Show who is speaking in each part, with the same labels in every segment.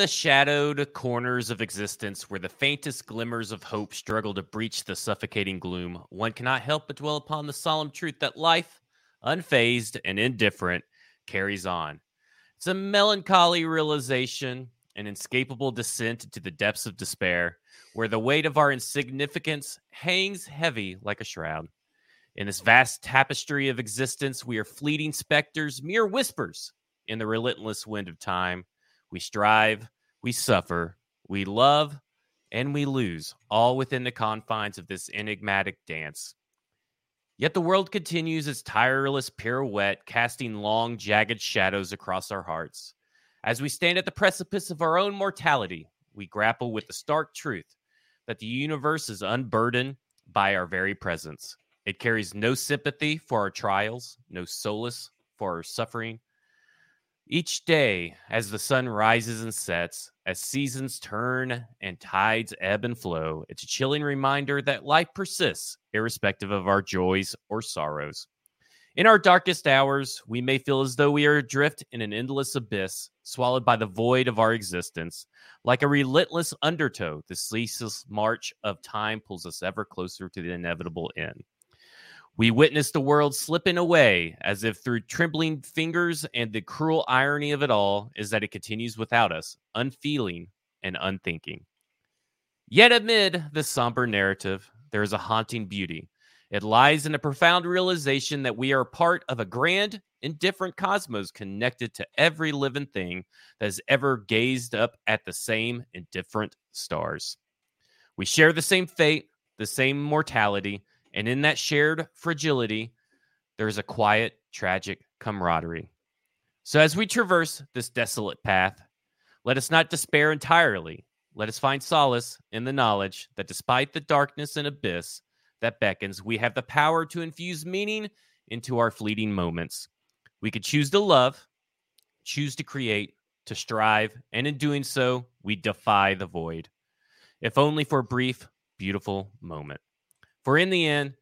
Speaker 1: The shadowed corners of existence where the faintest glimmers of hope struggle to breach the suffocating gloom, one cannot help but dwell upon the solemn truth that life, unfazed and indifferent, carries on. It's a melancholy realization, an inescapable descent into the depths of despair, where the weight of our insignificance hangs heavy like a shroud. In this vast tapestry of existence, we are fleeting specters, mere whispers in the relentless wind of time. We strive, we suffer, we love, and we lose, all within the confines of this enigmatic dance. Yet the world continues its tireless pirouette, casting long, jagged shadows across our hearts. As we stand at the precipice of our own mortality, we grapple with the stark truth that the universe is unburdened by our very presence. It carries no sympathy for our trials, no solace for our suffering, each day, as the sun rises and sets, as seasons turn and tides ebb and flow, it's a chilling reminder that life persists, irrespective of our joys or sorrows. In our darkest hours, we may feel as though we are adrift in an endless abyss, swallowed by the void of our existence. Like a relentless undertow, the ceaseless march of time pulls us ever closer to the inevitable end. We witness the world slipping away as if through trembling fingers, and the cruel irony of it all is that it continues without us, unfeeling and unthinking. Yet amid the somber narrative, there is a haunting beauty. It lies in a profound realization that we are part of a grand, indifferent cosmos connected to every living thing that has ever gazed up at the same indifferent stars. We share the same fate, the same mortality, and in that shared fragility, there's a quiet, tragic camaraderie. So as we traverse this desolate path, let us not despair entirely. Let us find solace in the knowledge that despite the darkness and abyss that beckons, we have the power to infuse meaning into our fleeting moments. We could choose to love, choose to create, to strive, and in doing so, we defy the void. If only for a brief, beautiful moment. For in the end,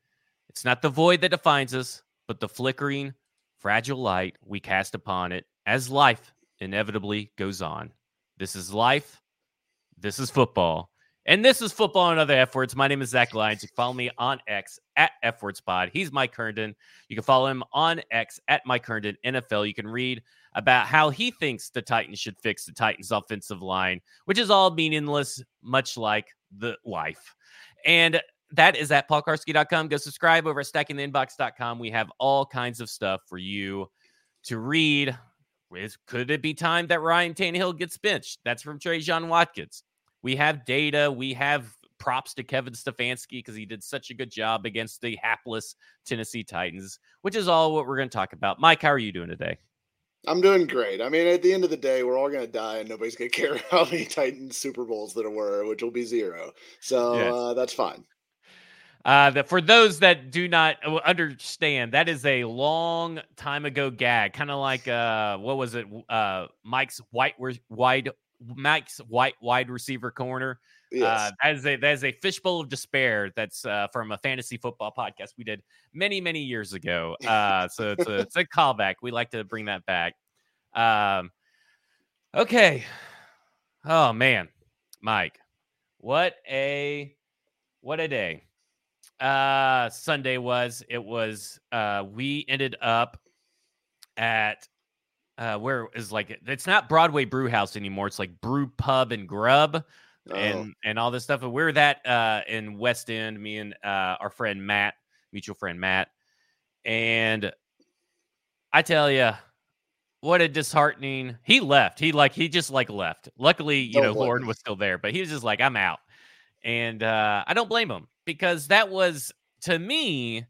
Speaker 1: it's not the void that defines us, but the flickering, fragile light we cast upon it as life inevitably goes on. This is life. This is football. And this is football and other F words. My name is Zach Lyons. You can follow me on X at F Pod. He's Mike Herndon. You can follow him on X at Mike Herndon NFL. You can read about how he thinks the Titans should fix the Titans' offensive line, which is all meaningless, much like the life. And that is at paulkuharsky.com. Go subscribe over at stackingtheinbox.com. We have all kinds of stuff for you to read. Is, could it be time that Ryan Tannehill gets benched? That's from Trey John Watkins. We have data. We have props to Kevin Stefanski because he did such a good job against the hapless Tennessee Titans, which is all what we're going to talk about. Mike, how are you doing today?
Speaker 2: I'm doing great. I mean, at the end of the day, we're all going to die, and nobody's going to care how many Titans Super Bowls there were, which will be zero. So yes. uh, that's fine.
Speaker 1: Uh, that for those that do not uh, understand, that is a long time ago gag, kind of like uh, what was it? Uh, Mike's white wide Mike's white wide receiver corner. Uh, yes. Uh, that is a that is a fishbowl of despair. That's uh, from a fantasy football podcast we did many many years ago. Uh, so it's a, it's a callback. We like to bring that back. Um, okay. Oh man, Mike, what a what a day uh Sunday was. It was uh we ended up at uh where is like it's not Broadway Brew House anymore. It's like Brew Pub and Grub oh. and and all this stuff. And we are that uh in West End, me and uh our friend Matt, mutual friend Matt. And I tell you, what a disheartening. He left. He like he just like left. Luckily, you don't know, Lauren was still there, but he was just like, I'm out. And uh I don't blame him because that was to me,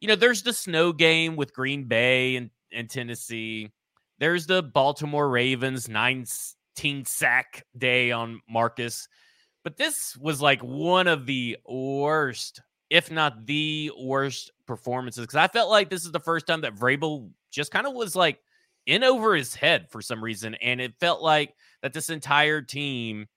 Speaker 1: you know, there's the snow game with Green Bay and, and Tennessee. There's the Baltimore Ravens 19 sack day on Marcus. But this was like one of the worst, if not the worst performances. Because I felt like this is the first time that Vrabel just kind of was like in over his head for some reason. And it felt like that this entire team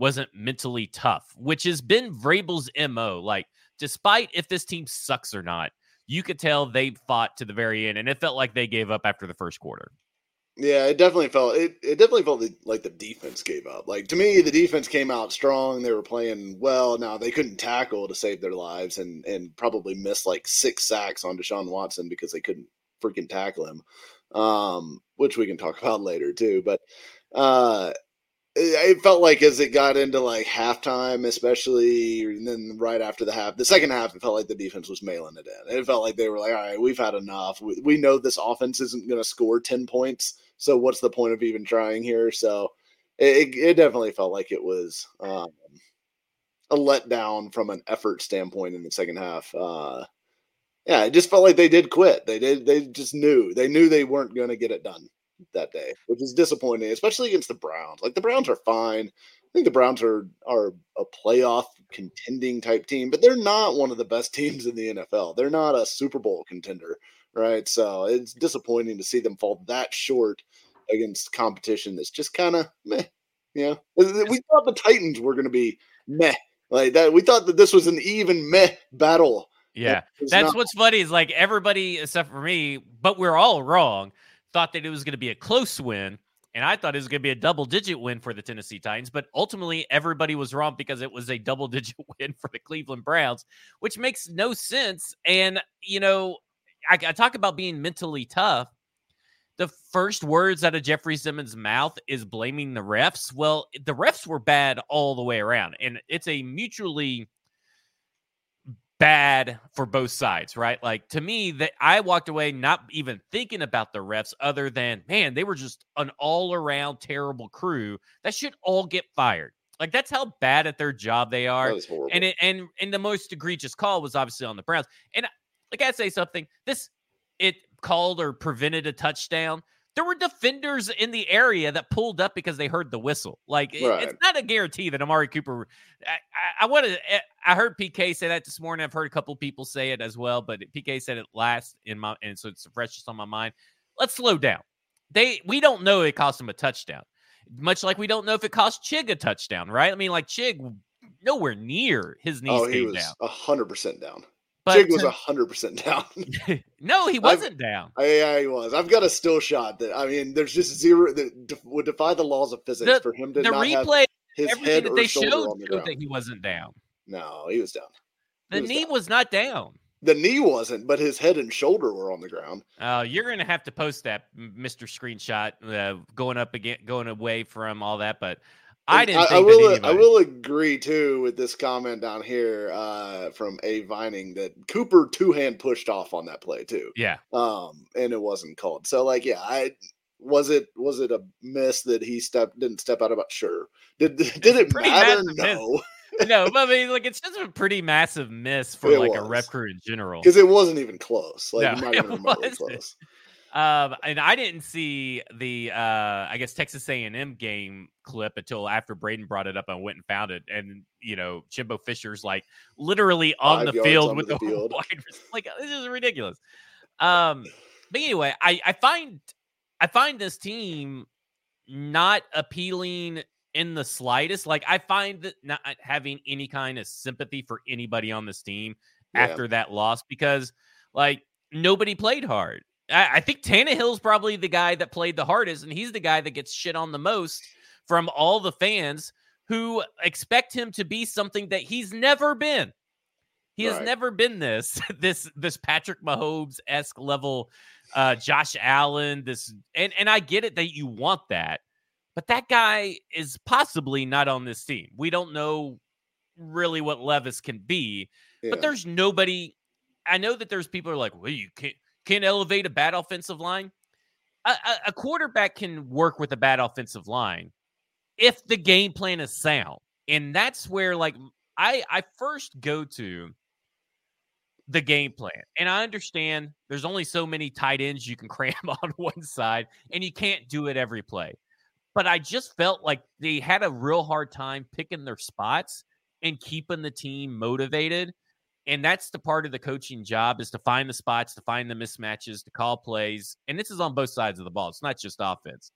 Speaker 1: wasn't mentally tough, which has been Vrabel's MO. Like, despite if this team sucks or not, you could tell they fought to the very end, and it felt like they gave up after the first quarter.
Speaker 2: Yeah, it definitely felt it. It definitely felt like the defense gave up. Like to me, the defense came out strong. They were playing well. Now they couldn't tackle to save their lives, and and probably missed like six sacks on Deshaun Watson because they couldn't freaking tackle him. Um, which we can talk about later too. But uh, it felt like as it got into like halftime, especially, and then right after the half, the second half, it felt like the defense was mailing it in. It felt like they were like, all right, we've had enough. We, we know this offense isn't going to score 10 points. So what's the point of even trying here? So it, it definitely felt like it was um, a letdown from an effort standpoint in the second half. Uh, yeah, it just felt like they did quit. They did. They just knew. They knew they weren't going to get it done that day, which is disappointing, especially against the Browns. Like the Browns are fine. I think the Browns are are a playoff contending type team, but they're not one of the best teams in the NFL. They're not a Super Bowl contender, right? So it's disappointing to see them fall that short against competition that's just kind of meh. Yeah, we thought the Titans were going to be meh like that. We thought that this was an even meh battle.
Speaker 1: Yeah, that's not- what's funny is like everybody except for me, but we're all wrong thought that it was going to be a close win. And I thought it was going to be a double digit win for the Tennessee Titans, but ultimately everybody was wrong because it was a double digit win for the Cleveland Browns, which makes no sense. And, you know, I, I talk about being mentally tough. The first words out of Jeffrey Simmons' mouth is blaming the refs. Well, the refs were bad all the way around, and it's a mutually bad for both sides, right? Like to me, that I walked away not even thinking about the refs, other than man, they were just an all around terrible crew that should all get fired. Like that's how bad at their job they are. And it, and and the most egregious call was obviously on the Browns. And like I say something, this it called or prevented a touchdown there were defenders in the area that pulled up because they heard the whistle. Like right. it's not a guarantee that Amari Cooper. I, I, I want to. Eh, I heard PK say that this morning. I've heard a couple people say it as well, but PK said it last in my, and so it's fresh just on my mind. Let's slow down. They we don't know it cost him a touchdown, much like we don't know if it cost Chig a touchdown, right? I mean, like Chig nowhere near his knees oh, he
Speaker 2: was
Speaker 1: down.
Speaker 2: hundred percent down. But Chig was hundred percent down.
Speaker 1: no, he wasn't I've, down.
Speaker 2: I, yeah, he was. I've got a still shot that I mean, there's just zero that would defy the laws of physics the, for him to
Speaker 1: the
Speaker 2: not
Speaker 1: replay.
Speaker 2: Have his head
Speaker 1: that
Speaker 2: they showed showed
Speaker 1: that he wasn't down.
Speaker 2: No, he was down.
Speaker 1: He the
Speaker 2: was
Speaker 1: knee
Speaker 2: down.
Speaker 1: was not down.
Speaker 2: The knee wasn't, but his head and shoulder were on the ground.
Speaker 1: Uh, you're going to have to post that, Mister Screenshot, uh, going up again, going away from all that. But I didn't. I, I,
Speaker 2: will. I will agree too with this comment down here uh, from A Vining that Cooper two hand pushed off on that play too.
Speaker 1: Yeah.
Speaker 2: Um, and it wasn't called. So like, yeah, I was it was it a miss that he stepped didn't step out about? Sure. Did did it matter? No.
Speaker 1: no, but I mean, like it's just a pretty massive miss for it like was. a rep crew in general
Speaker 2: because it wasn't even close. Like no, not even remotely close.
Speaker 1: Um, and I didn't see the uh, I guess Texas A&M game clip until after Braden brought it up. I went and found it, and you know, Jimbo Fisher's like literally on Five the field with the, the field. wide. Like this is ridiculous. Um, but anyway, I I find I find this team not appealing in the slightest. Like I find that not having any kind of sympathy for anybody on this team yeah. after that loss because like nobody played hard. I, think Tannehill's probably the guy that played the hardest, and he's the guy that gets shit on the most from all the fans who expect him to be something that he's never been. He right. has never been this this this Patrick Mahomes esque level, uh, Josh Allen. This and and I get it that you want that, but that guy is possibly not on this team. We don't know really what Levis can be, yeah. but there's nobody. I know that there's people are like, well, you can't can elevate a bad offensive line. A, a, quarterback can work with a bad offensive line if the game plan is sound. And that's where like I I first go to the game plan. And I understand there's only so many tight ends you can cram on one side and you can't do it every play. But I just felt like they had a real hard time picking their spots and keeping the team motivated and that's the part of the coaching job is to find the spots, to find the mismatches, to call plays. And this is on both sides of the ball. It's not just offense.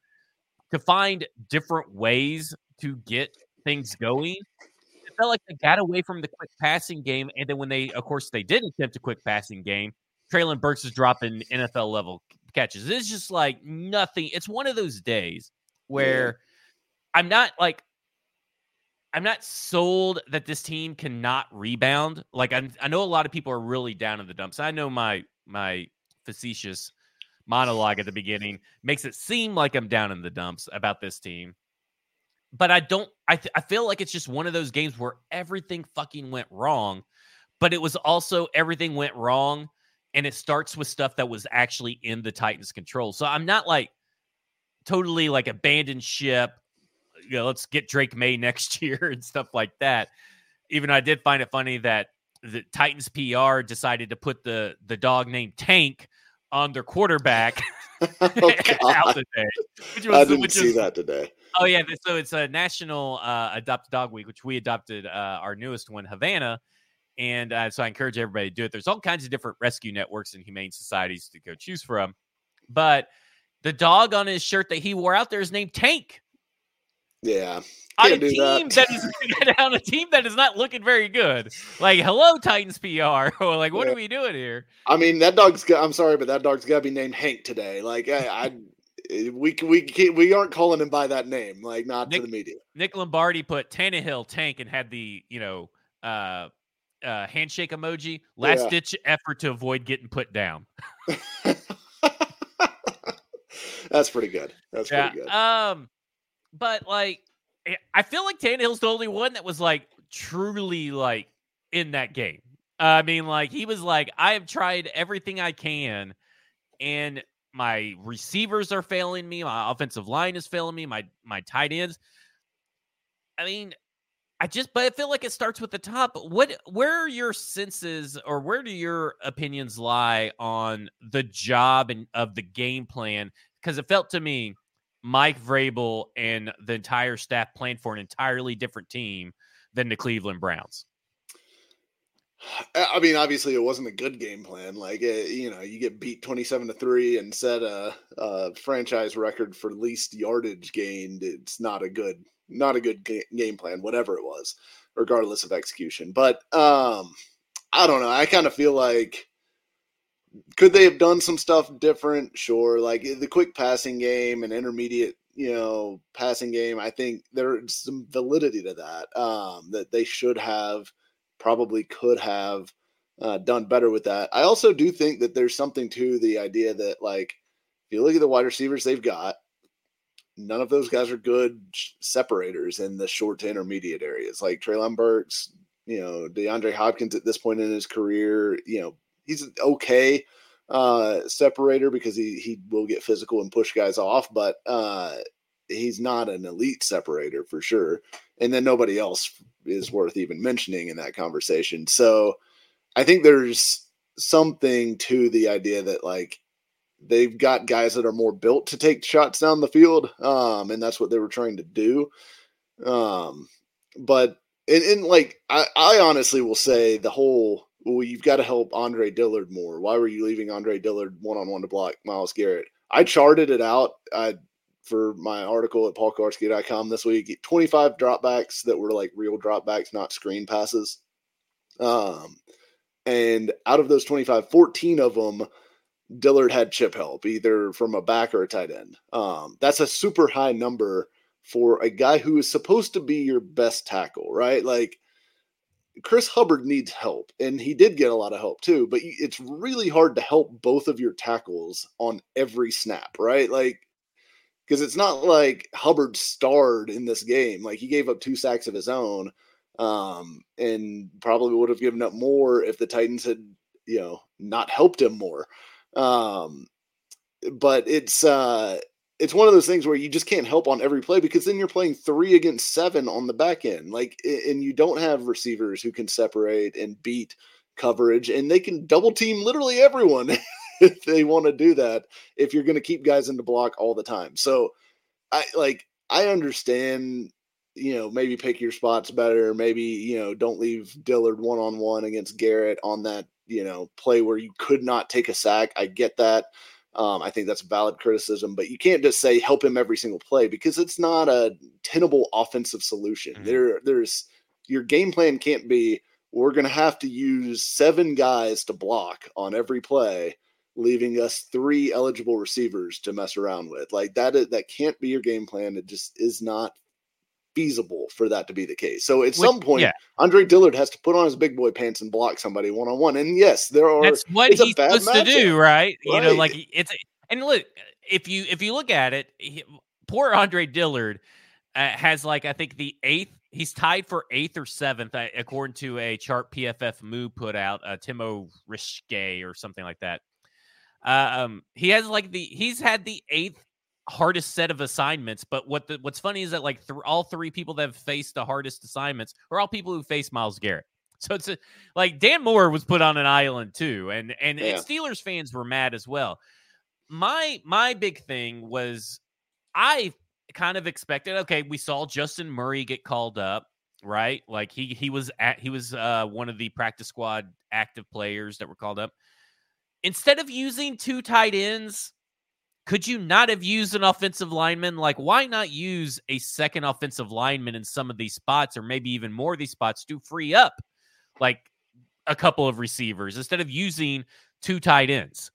Speaker 1: To find different ways to get things going. It felt like they got away from the quick passing game. And then when they, of course, they did attempt a quick passing game, Treylon Burks is dropping NFL level catches. It's just like nothing. It's one of those days where yeah. I'm not like I'm not sold that this team cannot rebound. Like I, I know a lot of people are really down in the dumps. I know my my facetious monologue at the beginning makes it seem like I'm down in the dumps about this team. But I don't I th- I feel like it's just one of those games where everything fucking went wrong, but it was also everything went wrong and it starts with stuff that was actually in the Titans control. So I'm not like totally like abandoned ship you know, let's get Drake Maye next year and stuff like that. Even I did find it funny that the Titans PR decided to put the the dog named Tank on their quarterback oh,
Speaker 2: out today. Which was, I didn't see was, that today.
Speaker 1: Oh yeah, so it's a National uh, Adopt Dog Week, which we adopted uh, our newest one, Havana, and uh, so I encourage everybody to do it. There's all kinds of different rescue networks and humane societies to go choose from, but the dog on his shirt that he wore out there is named Tank.
Speaker 2: Yeah.
Speaker 1: On a team that. that is on a team that is not looking very good. Like, hello, Titans PR. or like, what yeah. are we doing here?
Speaker 2: I mean, that dog's. Got, I'm sorry, but that dog's got to be named Hank today. Like, I, I eh, we we we aren't calling him by that name. Like, not Nick, to the media.
Speaker 1: Nick Lombardi put Tannehill Tank and had the you know uh, uh handshake emoji. Last yeah. ditch effort to avoid getting put down.
Speaker 2: That's pretty good. That's yeah. pretty good.
Speaker 1: Um, but like, eh, I feel like Tannehill's the only one that was like truly like in that game. I mean, like he was like, I have tried everything I can, and my receivers are failing me. My offensive line is failing me. My my tight ends. I mean, I just, but I feel like it starts with the top. What, where are your senses, or where do your opinions lie on the job and of the game plan? Because it felt to me Mike Vrabel and the entire staff planned for an entirely different team than the Cleveland Browns.
Speaker 2: I mean, obviously, it wasn't a good game plan. Like, it, eh, you know, you get beat twenty-seven to three and set a, a, franchise record for least yardage gained. It's not a good, not a good game plan, whatever it was, regardless of execution. But um, I don't know. I kind of feel like could they have done some stuff different? Sure. Like the quick passing game and intermediate, you know, passing game, I think there's some validity to that. Um, that they should have, probably could have uh, done better with that. I also do think that there's something to the idea that, like, if you look at the wide receivers they've got, none of those guys are good separators in the short to intermediate areas. Like Treylon Burks, you know, DeAndre Hopkins at this point in his career, you know, he's an okay uh, separator because he he will get physical and push guys off, but uh, he's not an elite separator for sure. And then nobody else is worth even mentioning in that conversation. So I think there's something to the idea that like they've got guys that are more built to take shots down the field, um, and that's what they were trying to do. Um, but and, and like I, I honestly will say the whole well, you've got to help Andre Dillard more. Why were you leaving Andre Dillard one on one to block Myles Garrett? I charted it out I, for my article at paulkuharsky.com this week 25 dropbacks that were like real dropbacks, not screen passes. Um, and out of those 25, 14 of them, Dillard had chip help, either from a back or a tight end. Um, that's a super high number for a guy who is supposed to be your best tackle, right? Like, Chris Hubbard needs help, and he did get a lot of help too. But it's really hard to help both of your tackles on every snap, right? Like, because it's not like Hubbard starred in this game. Like he gave up two sacks of his own, um, and probably would have given up more if the Titans had, you know, not helped him more. Um, but it's uh, it's one of those things where you just can't help on every play because then you're playing three against seven on the back end. Like, and you don't have receivers who can separate and beat coverage, and they can double team literally everyone if they want to do that. If you're going to keep guys in the block all the time, so I like I understand. You know, maybe pick your spots better. Maybe you know, don't leave Dillard one on one against Garrett on that you know play where you could not take a sack. I get that. Um, I think that's valid criticism, but you can't just say help him every single play because it's not a tenable offensive solution. Mm-hmm. There, there's your game plan can't be we're going to have to use seven guys to block on every play leaving us three eligible receivers to mess around with. Like that is, that can't be your game plan. It just is not feasible for that to be the case. So at Which, some point, yeah. Andre Dillard has to put on his big boy pants and block somebody one on one. And yes, there are.
Speaker 1: That's what he's supposed to do, right? right? You know, like it's and look if you if you look at it, he, poor Andre Dillard uh, has like I think the eighth. He's tied for eighth or seventh, uh, according to a chart PFF Move put out. Uh, Timo Riske or something like that. Uh, um, he has like the he's had the eighth hardest set of assignments. But what the what's funny is that like th- all three people that have faced the hardest assignments are all people who face Myles Garrett. So it's a, like Dan Moore was put on an island too, and and, yeah. and Steelers fans were mad as well. My my big thing was I kind of expected. Okay, we saw Justin Murray get called up, right? Like he he was at he was uh, one of the practice squad active players that were called up. Instead of using two tight ends, could you not have used an offensive lineman? Like, why not use a second offensive lineman in some of these spots, or maybe even more of these spots to free up like a couple of receivers instead of using two tight ends?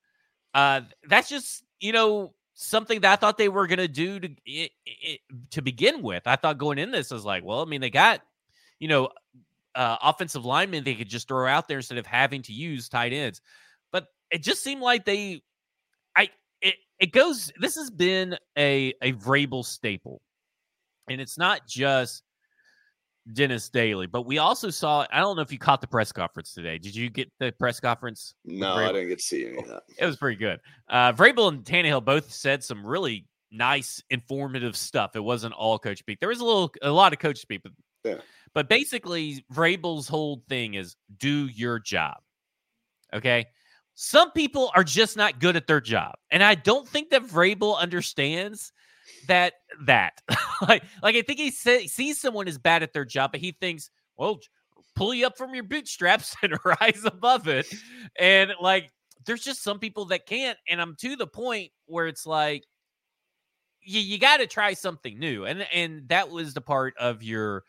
Speaker 1: Uh, that's just you know something that I thought they were going to do to to begin with. I thought going in this was like, well, I mean, they got you know uh, offensive linemen they could just throw out there instead of having to use tight ends, but it just seemed like they it goes. This has been a a Vrabel staple, and it's not just Dennis Daley, but we also saw. I don't know if you caught the press conference today. Did you get the press conference?
Speaker 2: No, I didn't get to see any of that.
Speaker 1: It was pretty good. Uh, Vrabel and Tannehill both said some really nice, informative stuff. It wasn't all coach speak. There was a little, a lot of coach speak, but yeah. but basically, Vrabel's whole thing is do your job. Okay, some people are just not good at their job. And I don't think that Vrabel understands that that like like I think he say, sees someone is bad at their job, but he thinks, well, pull you up from your bootstraps and rise above it. And like there's just some people that can't. And I'm to the point where it's like you, you got to try something new. And and that was the part of your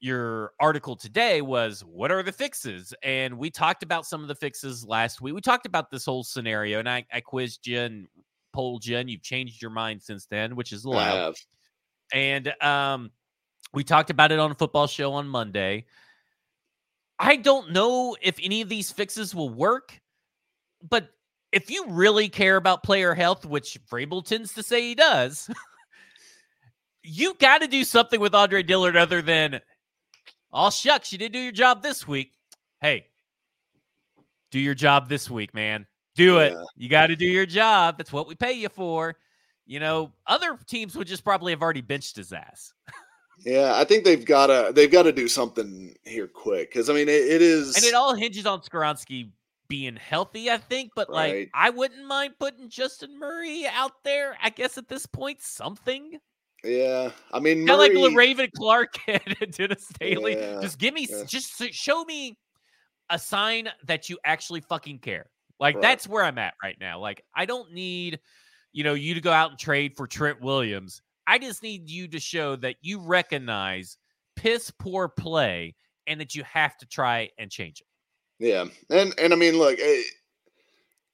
Speaker 1: your article today was what are the fixes? And we talked about some of the fixes last week. We talked about this whole scenario, and I, I quizzed you and polled you, and you've changed your mind since then, which is allowed. And um, we talked about it on a football show on Monday. I don't know if any of these fixes will work, but if you really care about player health, which Vrabel tends to say he does, you got to do something with Andre Dillard other than Oh, shucks, you didn't do your job this week. Hey, do your job this week, man. Do yeah. it. You got to do your job. That's what we pay you for. You know, other teams would just probably have already benched his ass.
Speaker 2: yeah, I think they've got to they've got to do something here quick because I mean it, it is,
Speaker 1: and it all hinges on Skoronski being healthy. I think, but right. like I wouldn't mind putting Justin Murray out there. I guess at this point, something.
Speaker 2: Yeah, I mean,
Speaker 1: kind of like Raven Clark and Dennis Daley. Yeah, just give me, yeah. just show me a sign that you actually fucking care. Like right. that's where I'm at right now. Like I don't need, you know, you to go out and trade for Trent Williams. I just need you to show that you recognize piss poor play and that you have to try and change it.
Speaker 2: Yeah, and and I mean, look, eh,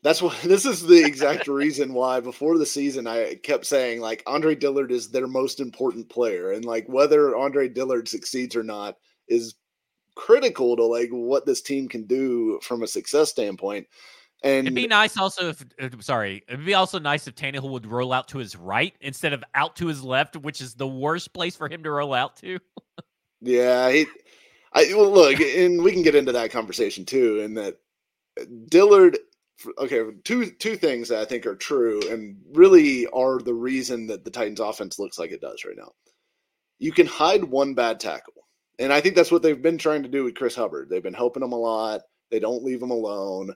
Speaker 2: that's what this is the exact reason why before the season I kept saying like Andre Dillard is their most important player and like whether Andre Dillard succeeds or not is critical to like what this team can do from a success standpoint. And
Speaker 1: it'd be nice also if sorry, it'd be also nice if Tannehill would roll out to his right instead of out to his left, which is the worst place for him to roll out to.
Speaker 2: yeah, he I well look, and we can get into that conversation too, and that Dillard okay, two two things that I think are true and really are the reason that the Titans offense looks like it does right now. You can hide one bad tackle. And I think that's what they've been trying to do with Chris Hubbard. They've been helping him a lot. They don't leave him alone.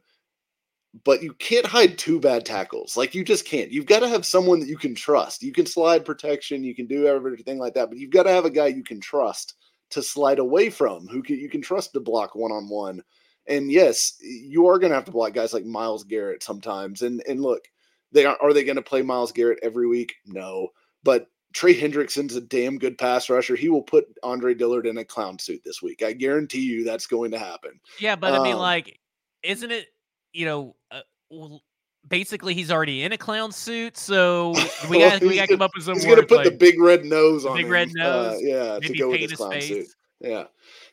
Speaker 2: But you can't hide two bad tackles. Like you just can't. You've got to have someone that you can trust. You can slide protection, you can do everything like that, but you've got to have a guy you can trust to slide away from, who can, you can trust to block one on one and yes, you are going to have to block guys like Myles Garrett sometimes. And and look, they are are they going to play Myles Garrett every week? No, but Trey Hendrickson's a damn good pass rusher. He will put Andre Dillard in a clown suit this week. I guarantee you that's going to happen.
Speaker 1: Yeah, but um, I mean, um, like, isn't it? You know, uh, basically he's already in a clown suit, so we got we got to come up with some.
Speaker 2: He's gonna put
Speaker 1: like,
Speaker 2: the big red nose on.
Speaker 1: big
Speaker 2: him,
Speaker 1: red
Speaker 2: uh,
Speaker 1: nose,
Speaker 2: yeah, to go with
Speaker 1: paint
Speaker 2: his
Speaker 1: his
Speaker 2: clown suit. Yeah.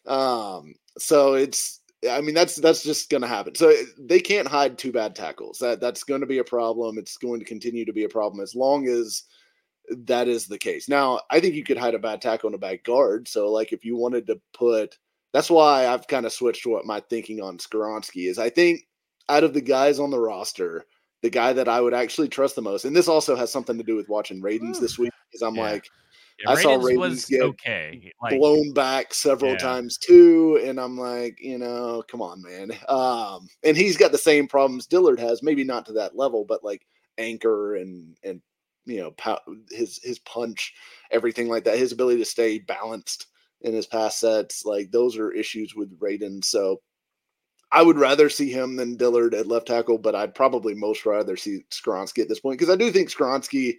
Speaker 2: Um. So it's. I mean, that's that's just going to happen. So eh, they can't hide two bad tackles. That that's going to be a problem. It's going to continue to be a problem as long as that is the case. Now, I think you could hide a bad tackle and a bad guard. So, like, if you wanted to put, that's why I've kind of switched what my thinking on Skoronski is. I think out of the guys on the roster, the guy that I would actually trust the most, and this also has something to do with watching Radunz this week, because I'm
Speaker 1: Yeah.
Speaker 2: like
Speaker 1: Yeah,
Speaker 2: I saw
Speaker 1: Ravens was
Speaker 2: get
Speaker 1: okay. Like,
Speaker 2: blown back several
Speaker 1: Yeah.
Speaker 2: times too, and I'm like, you know, come on, man. Um, and he's got the same problems Dillard has, maybe not to that level, but like anchor and and you know pow- his his punch, everything like that, his ability to stay balanced in his pass sets, like those are issues with Radunz. So I would rather see him than Dillard at left tackle, but I'd probably most rather see Skoronski at this point because I do think Skoronski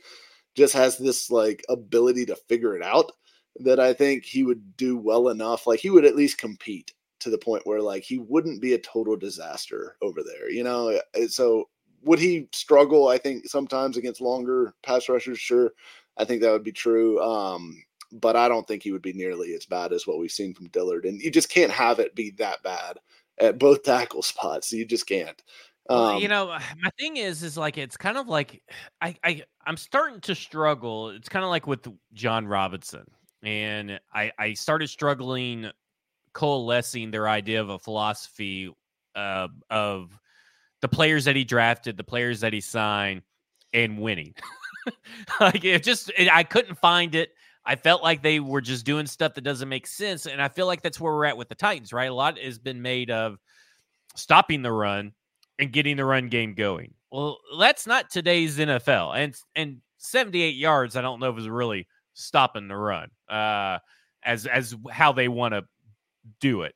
Speaker 2: just has this like ability to figure it out that I think he would do well enough. Like he would at least compete to the point where like he wouldn't be a total disaster over there, you know? Uh, So would he struggle? I think sometimes against longer pass rushers. Sure, I think that would be true. Um, but I don't think he would be nearly as bad as what we've seen from Dillard. And you just can't have it be that bad at both tackle spots. You just can't. Um,
Speaker 1: you know, my thing is, is like it's kind of like I, I I'm starting to struggle. It's kind of like with Jon Robinson, and I I started struggling coalescing their idea of a philosophy uh, of the players that he drafted, the players that he signed, and winning. like it just it, I couldn't find it. I felt like they were just doing stuff that doesn't make sense, and I feel like that's where we're at with the Titans. Right, a lot has been made of stopping the run and getting the run game going. Well, that's not today's NFL. And and 78 yards, I don't know if is really stopping the run. Uh as as how they want to do it.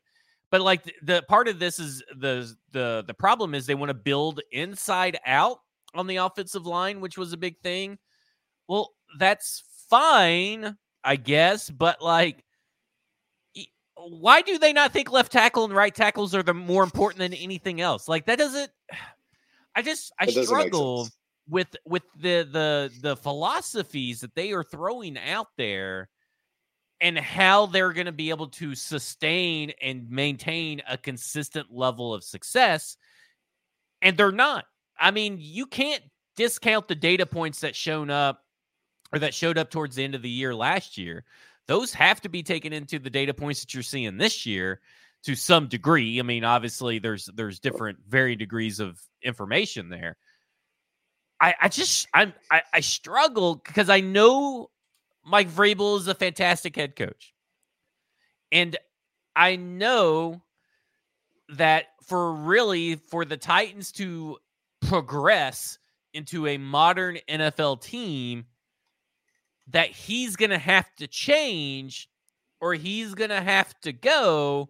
Speaker 1: But like the, the part of this is the the the problem is they want to build inside out on the offensive line, which was a big thing. Well, that's fine, I guess, but like why do they not think left tackle and right tackles are the more important than anything else? Like that doesn't I just I
Speaker 2: It doesn't make
Speaker 1: struggle with with the the the philosophies that they are throwing out there and how they're going to be able to sustain and maintain a consistent level of success and they're not. I mean you can't discount the data points that shown up or that showed up towards the end of the year last year those have to be taken into the data points that you're seeing this year to some degree. I mean obviously there's there's different varying degrees of information there. I i just i'm i, I struggle because i know Mike Vrabel is a fantastic head coach. And I know that for really for the Titans to progress into a modern NFL team that he's going to have to change or he's going to have to go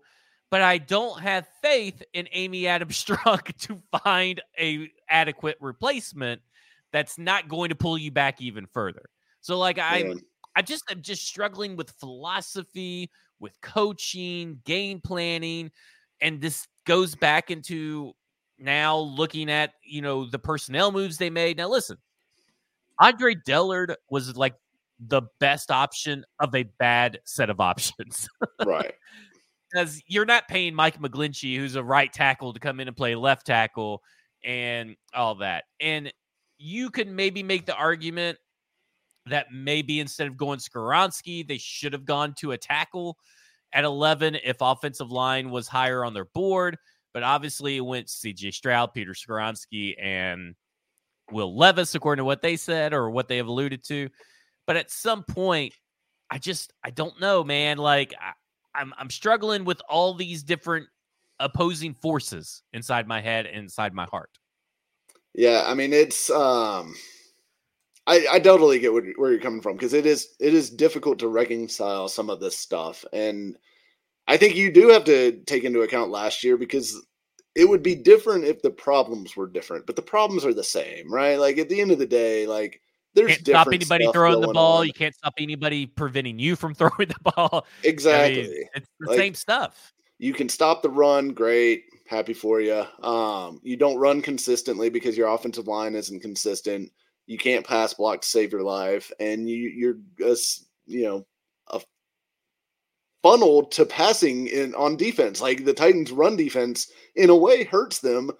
Speaker 1: but I don't have faith in Amy Adams Strunk to find a adequate replacement that's not going to pull you back even further. So like I'm
Speaker 2: Yeah.
Speaker 1: I just am just struggling with philosophy, with coaching, game planning, and this goes back into now looking at you know the personnel moves they made. Now listen, Andre Dillard was like the best option of a bad set of options
Speaker 2: right.
Speaker 1: because you're not paying Mike McGlinchey, who's a right tackle, to come in and play left tackle and all that. And you could maybe make the argument that maybe instead of going Skoronski, they should have gone to a tackle at 11 if offensive line was higher on their board. But obviously, it went CJ Stroud, Peter Skoronski, and Will Levis, according to what they said or what they have alluded to. But at some point, I just I don't know, man. Like I, I'm I'm struggling with all these different opposing forces inside my head and inside my heart.
Speaker 2: Yeah, I mean it's um I, I totally get where, where you're coming from because it is it is difficult to reconcile some of this stuff and I think you do have to take into account last year because it would be different if the problems were different, but the problems are the same, right? Like at the end of the day, like there's
Speaker 1: Can't stop anybody throwing the ball.
Speaker 2: on.
Speaker 1: You can't stop anybody preventing you from throwing the ball. I
Speaker 2: Exactly.
Speaker 1: mean, it's the
Speaker 2: Like,
Speaker 1: same stuff.
Speaker 2: you can stop the run, great. Happy for you. Um, you don't run consistently because your offensive line isn't consistent. You can't pass block to save your life, and you, you're a, you know a funnel to passing in on defense. Like the Titans' run defense, in a way, hurts them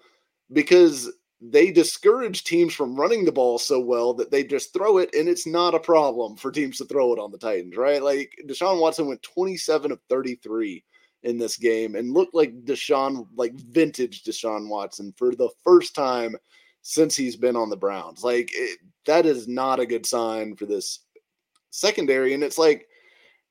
Speaker 2: because they discourage teams from running the ball so well that they just throw it, and it's not a problem for teams to throw it on the Titans, right? Like Deshaun Watson went 27 of 33 in this game and looked like Deshaun, like vintage Deshaun Watson for the first time since he's been on the Browns. Like it, that is not a good sign for this secondary, and it's like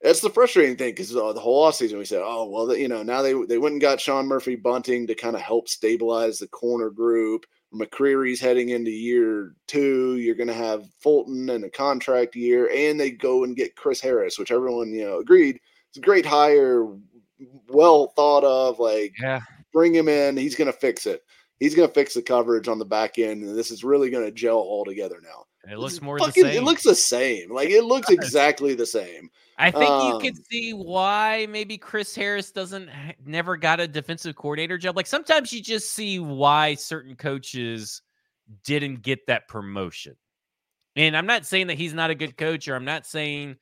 Speaker 2: that's the frustrating thing because uh, the whole offseason we said, oh well, you know, now they they went and got Sean Murphy Bunting to kind of help stabilize the corner group. McCreary's heading into year two. You're going to have Fulton in a contract year, and they go and get Chris Harris, which everyone you know agreed it's a great hire, well thought of. Like,
Speaker 1: yeah,
Speaker 2: bring him in. He's going to fix it. He's going to fix the coverage on the back end, and this is really going to gel all together now.
Speaker 1: It looks more
Speaker 2: fucking,
Speaker 1: the same.
Speaker 2: It looks the same. Like it looks exactly the same.
Speaker 1: I think um, you could
Speaker 2: Um,
Speaker 1: see why maybe Chris Harris doesn't never got a defensive coordinator job. Like sometimes you just see why certain coaches didn't get that promotion. And I'm not saying that he's not a good coach or I'm not saying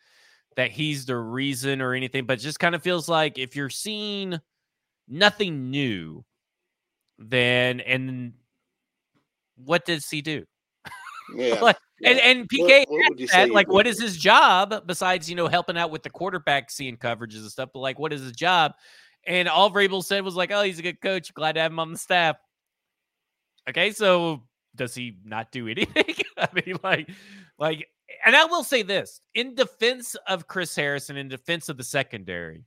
Speaker 1: that he's the reason or anything, but just kind of feels like if you're seeing nothing new, then and what does he do?
Speaker 2: Yeah.
Speaker 1: like,
Speaker 2: yeah.
Speaker 1: And and PK
Speaker 2: What- what
Speaker 1: asked that, like, what is his job besides you know helping out with the quarterback seeing coverages and stuff? But like, what is his job? And all Vrabel said was like, "Oh, he's a good coach. Glad to have him on the staff." Okay, so does he not do anything? I mean, like, like, and I will say this in defense of Chris Harrison, in defense of the secondary,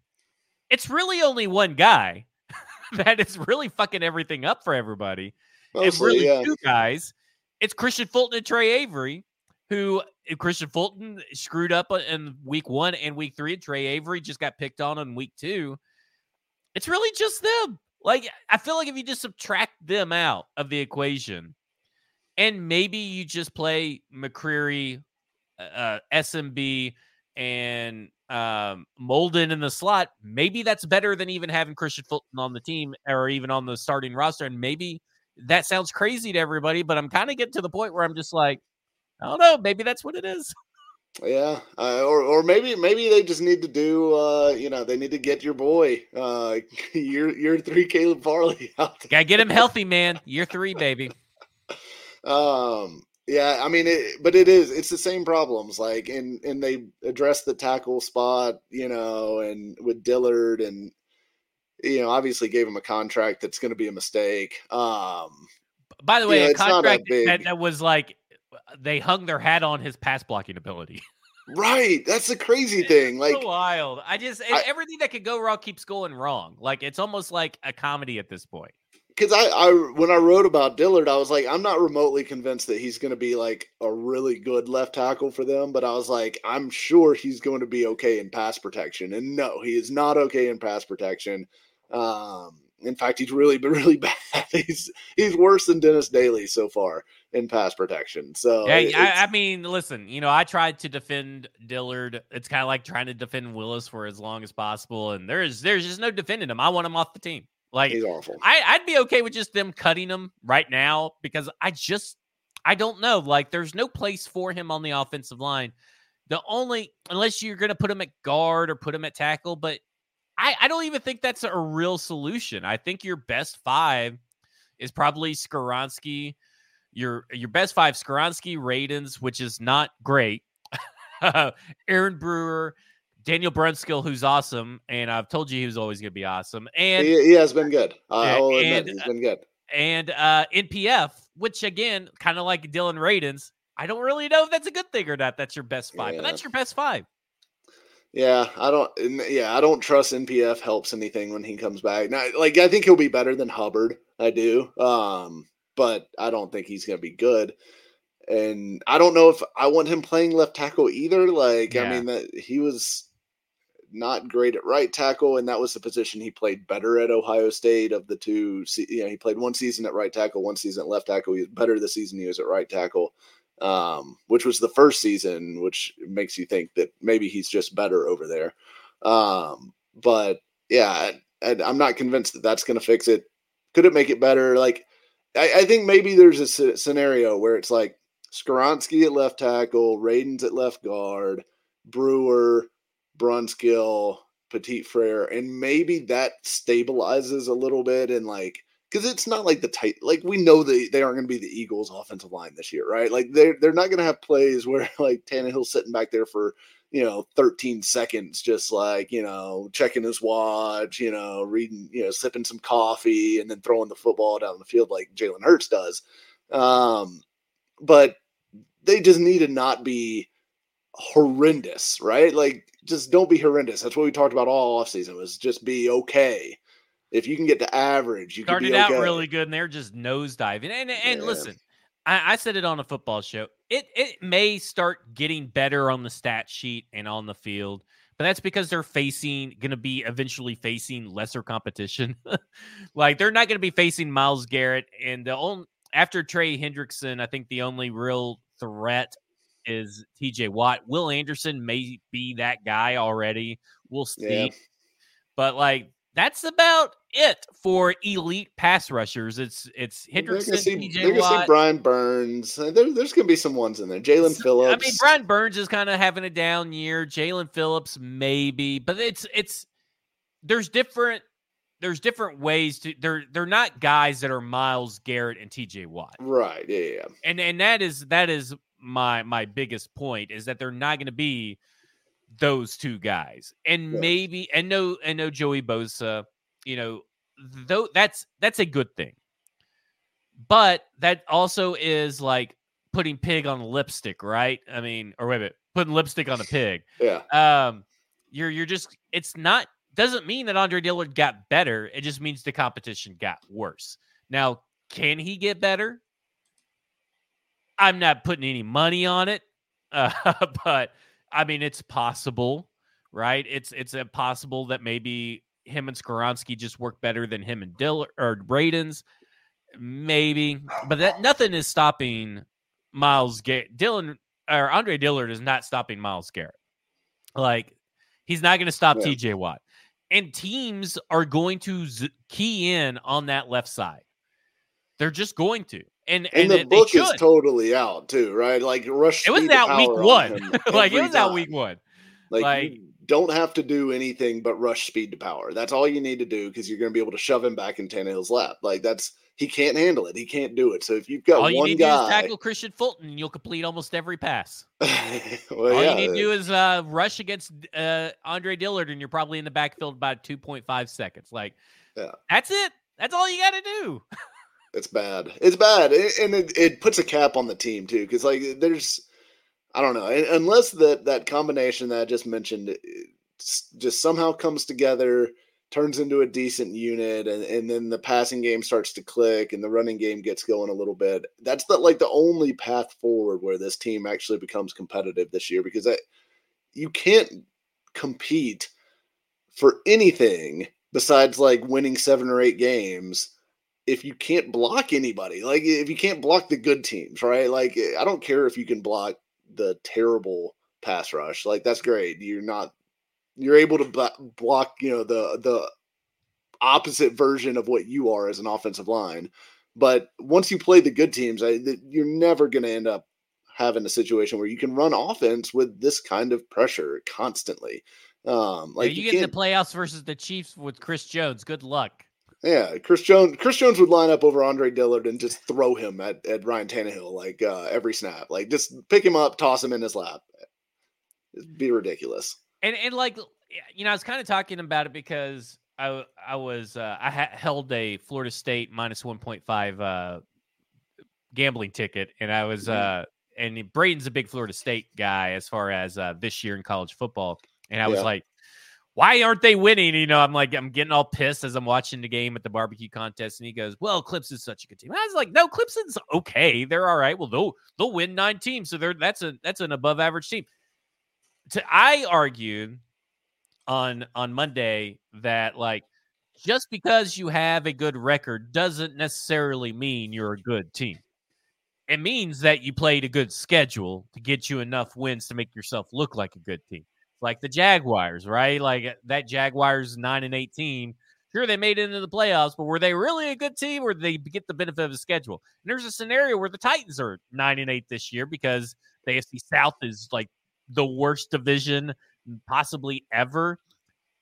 Speaker 1: it's really only one guy that is really fucking everything up for everybody and
Speaker 2: Mostly,
Speaker 1: really
Speaker 2: yeah.
Speaker 1: two guys. It's Kristian Fulton and Tre Avery, who uh, Kristian Fulton screwed up in week one and week three. And Tre Avery just got picked on in week two. It's really just them. Like, I feel like if you just subtract them out of the equation and maybe you just play McCreary, uh, SMB, and um, Molden in the slot, maybe that's better than even having Kristian Fulton on the team or even on the starting roster. And maybe that sounds crazy to everybody, but I'm kind of getting to the point where I'm just like, I don't know, maybe that's what it is.
Speaker 2: Yeah, uh, or or maybe maybe they just need to do. Uh, you know, they need to get your boy, uh, year year three, Caleb Farley out there.
Speaker 1: Gotta get him healthy, man. Year three, baby.
Speaker 2: Um, yeah, I mean, it, but it is it's the same problems. Like, and and they address the tackle spot, you know, and with Dillard, and you know, obviously gave him a contract that's going to be a mistake. Um,
Speaker 1: By the way, a
Speaker 2: it's not that
Speaker 1: contract
Speaker 2: big.
Speaker 1: that, that was like they hung their hat on his pass blocking ability.
Speaker 2: right, that's the crazy thing. Like,
Speaker 1: so wild. I just
Speaker 2: I-
Speaker 1: everything that could go wrong keeps going wrong. Like it's almost like a comedy at this point.
Speaker 2: because I, I when I wrote about Dillard, I was like, I'm not remotely convinced that he's going to be like a really good left tackle for them, but I was like, I'm sure he's going to be okay in pass protection. And no, he is not okay in pass protection. Um, in fact, he's really been really bad. he's he's worse than Dennis Daley so far in pass protection. So
Speaker 1: Yeah,
Speaker 2: it-
Speaker 1: I, I mean, listen, you know, I tried to defend Dillard. It's kind of like trying to defend Willis for as long as possible, and there's there's just no defending him. I want him off the team. Like
Speaker 2: he's awful.
Speaker 1: I, I'd be okay with just them cutting him right now because I just I don't know. Like there's no place for him on the offensive line. The only unless you're gonna put him at guard or put him at tackle, but I, I don't even think that's a real solution. I think your best five is probably Skoronski. Your your best five, Skoronski, Radunz, which is not great. Aaron Brewer, Daniel Brunskill, who's awesome, and I've told you he was always going to be awesome, and
Speaker 2: he, he has been good. I
Speaker 1: Yeah,
Speaker 2: will admit
Speaker 1: and,
Speaker 2: he's
Speaker 1: uh,
Speaker 2: been good.
Speaker 1: and uh NPF, which again, kind of like Dillon Radunz, I don't really know if that's a good thing or not. That's your best five, but that's your best five.
Speaker 2: Yeah, I don't. Yeah, I don't trust NPF helps anything when he comes back. Now, like I think he'll be better than Hubbard. I do, um, but I don't think he's going to be good. And I don't know if I want him playing left tackle either. Like, I mean, that he was not great at right tackle, and that was the position he played better at Ohio State of the two. You know, he played one season at right tackle, one season at left tackle. He was better the season he was at right tackle um, which was the first season, which makes you think that maybe he's just better over there. Um, but yeah, I, I'm not convinced that that's going to fix it. Could it make it better? Like, I, I think maybe there's a scenario where it's like Skoronski at left tackle, Radunz at left guard, Brewer, Brunskill, Petit Frere, and maybe that stabilizes a little bit and like because it's not like the tight like we know they, they aren't going to be the Eagles offensive line this year, right? Like they're they're not going to have plays where like Tannehill's sitting back there for you know 13 seconds, just like you know checking his watch, you know reading, you know sipping some coffee, and then throwing the football down the field like Jalen Hurts does. Um, but they just need to not be horrendous, right? Like just don't be horrendous. That's what we talked about all offseason was just be okay. If you can get to average, you
Speaker 1: started
Speaker 2: okay.
Speaker 1: out really good and they're just nosediving. And and yeah. listen, I, I, said it on a football show. It it may start getting better on the stat sheet and on the field, but that's because they're facing going to be eventually facing lesser competition. like they're not going to be facing Myles Garrett and the only after Trey Hendrickson, I think the only real threat is TJ Watt. Will Anderson may be that guy already. We'll see. Yeah. But like that's about it for elite pass rushers. It's it's Hendrickson,
Speaker 2: see,
Speaker 1: TJ
Speaker 2: Watt. Brian Burns. Uh, there, there's going to be some ones in there. Jaelan Phillips.
Speaker 1: I mean, Brian Burns is kind of having a down year. Jaelan Phillips maybe, but it's it's there's different there's different ways to they're they're not guys that are Myles Garrett and TJ Watt.
Speaker 2: Right. Yeah, yeah.
Speaker 1: And and that is that is my my biggest point is that they're not going to be those two guys. And maybe and no and no Joey Bosa, you know, though that's that's a good thing. But that also is like putting pig on lipstick, right? I mean, or wait a minute, putting lipstick on a pig.
Speaker 2: yeah.
Speaker 1: Um, you're you're just it's not doesn't mean that Andre Dillard got better. It just means the competition got worse. Now, can he get better? I'm not putting any money on it, uh, but I mean it's possible, right? It's it's possible that maybe him and Skoronski just work better than him and Dillard or Braden's, maybe. But that nothing is stopping Myles Garrett. Dylan or Andre Dillard is not stopping Myles Garrett. Like he's not going to stop yeah. T.J. Watt, and teams are going to z- key in on that left side. They're just going to. And,
Speaker 2: and, and the book is totally out too, right? Like rush.
Speaker 1: It was out week one. like it was time. out week one.
Speaker 2: Like, like don't have to do anything but rush speed to power. That's all you need to do because you're going to be able to shove him back in Tannehill's lap. Like that's he can't handle it. He can't do it. So if you've got
Speaker 1: all you
Speaker 2: one
Speaker 1: need
Speaker 2: guy,
Speaker 1: to do is tackle Kristian Fulton, and you'll complete almost every pass.
Speaker 2: well,
Speaker 1: all
Speaker 2: yeah.
Speaker 1: you need to do is uh, rush against uh, Andre Dillard, and you're probably in the backfield about 2.5 seconds. Like,
Speaker 2: yeah.
Speaker 1: that's it. That's all you got to do.
Speaker 2: It's bad. It's bad, and it, it puts a cap on the team too, because like there's, I don't know, unless that that combination that I just mentioned eh, just somehow comes together, turns into a decent unit, and, and then the passing game starts to click and the running game gets going a little bit. That's the like the only path forward where this team actually becomes competitive this year, because I, you can't compete for anything besides like winning seven or eight games if you can't block anybody, like if you can't block the good teams, right? Like eh, I don't care if you can block the terrible pass rush, like that's great. You're not you're able to block, you know, the the opposite version of what you are as an offensive line. But once you play the good teams, I, you're never going to end up having a situation where you can run offense with this kind of pressure constantly. Um, like
Speaker 1: yeah, you,
Speaker 2: you
Speaker 1: get the playoffs versus the Chiefs with Chris Jones. Good luck.
Speaker 2: Yeah, Chris Jones. Chris Jones would line up over Andre Dillard and just throw him at, at Ryan Tannehill like uh, every snap. Like just pick him up, toss him in his lap. It'd be ridiculous.
Speaker 1: And and like you know, I was kind of talking about it because I I was uh, I ha- held a Florida State minus one point five uh, gambling ticket, and I was mm-hmm. uh, and Braden's a big Florida State guy as far as uh, this year in college football, and I was like why aren't they winning? You know, I'm like, I'm getting all pissed as I'm watching the game at the barbecue contest. And he goes, Well, Clemson's such a good team. I was like, No, Clemson's okay. They're all right. Well, they'll they'll win nine teams. So they're that's a that's an above average team. To I argued on on Monday that like just because you have a good record doesn't necessarily mean you're a good team. It means that you played a good schedule to get you enough wins to make yourself look like a good team like the Jaguars, right? Like uh, that Jaguars nine and eighteen Sure, they made it into the playoffs, but were they really a good team or did they get the benefit of the schedule? And there's a scenario where the Titans are nine and eight this year because the AFC South is like the worst division possibly ever.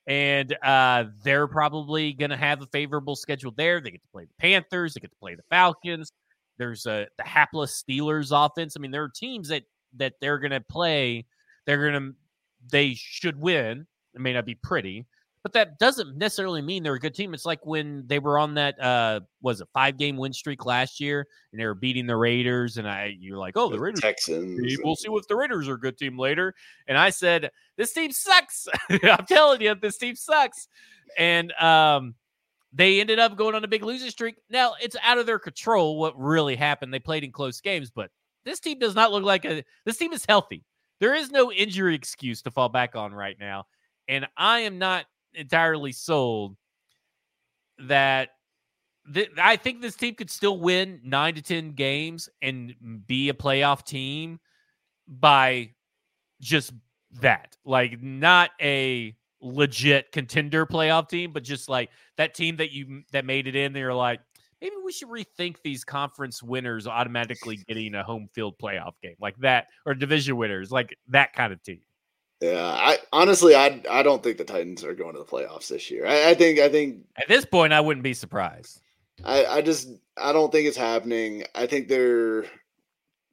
Speaker 1: And uh, they're probably going to have a favorable schedule there. They get to play the Panthers, they get to play the Falcons. There's a the hapless Steelers offense. I mean, there are teams that that they're going to play. They're going to they should win. It may not be pretty, but that doesn't necessarily mean they're a good team. It's like when they were on that uh was a five game win streak last year and they were beating the Raiders, and I you're like, oh, the, the Raiders
Speaker 2: Texans.
Speaker 1: We'll see if the Raiders are a good team later. And I said, This team sucks. I'm telling you, this team sucks. And um they ended up going on a big losing streak. Now it's out of their control what really happened. They played in close games, but this team does not look like a this team is healthy. There is no injury excuse to fall back on right now. And I am not entirely sold that th- I think this team could still win nine to 10 games and be a playoff team by just that. Like, not a legit contender playoff team, but just like that team that you that made it in. They're like, maybe we should rethink these conference winners automatically getting a home field playoff game like that, or division winners, like that kind of team.
Speaker 2: Yeah, I honestly, I I don't think the Titans are going to the playoffs this year. I, I think I think
Speaker 1: at this point, I wouldn't be surprised.
Speaker 2: I I just I don't think it's happening. I think they're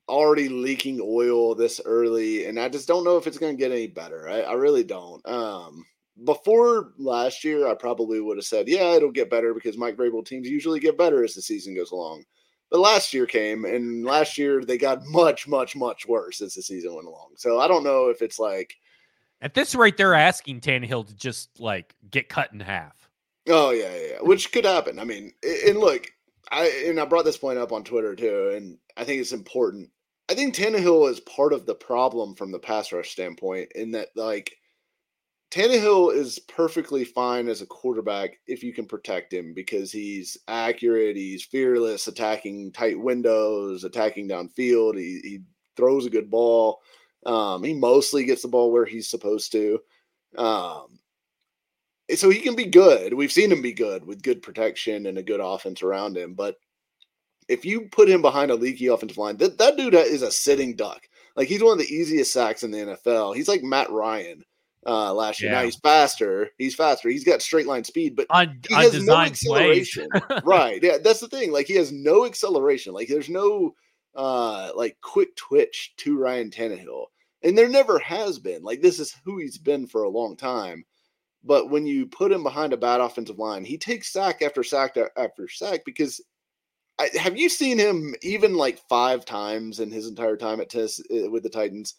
Speaker 2: already leaking oil this early, and I just don't know if it's going to get any better. I, I really don't. Um, before last year, I probably would have said, yeah, it'll get better because Mike Vrabel teams usually get better as the season goes along. But last year came, and last year they got much, much, much worse as the season went along. So I don't know if it's like
Speaker 1: at this rate, they're asking Tannehill to just like get cut in half.
Speaker 2: Oh yeah, yeah, which could happen. I mean, and look, I and I brought this point up on Twitter too, and I think it's important. I think Tannehill is part of the problem from the pass rush standpoint, in that like Tannehill is perfectly fine as a quarterback if you can protect him because he's accurate, he's fearless, attacking tight windows, attacking downfield. He, he throws a good ball. Um, he mostly gets the ball where he's supposed to. Um, so he can be good. We've seen him be good with good protection and a good offense around him. But if you put him behind a leaky offensive line, that, that dude is a sitting duck. Like he's one of the easiest sacks in the NFL. He's like Matt Ryan uh, last year. Yeah. Now he's faster. He's faster. He's got straight line speed, but
Speaker 1: on,
Speaker 2: he has no acceleration. right. Yeah, that's the thing. Like he has no acceleration. Like there's no uh like quick twitch to Ryan Tannehill. And there never has been. Like this is who he's been for a long time. But when you put him behind a bad offensive line, he takes sack after sack after sack because I, have you seen him even like five times in his entire time at Tennessee uh, with the Titans?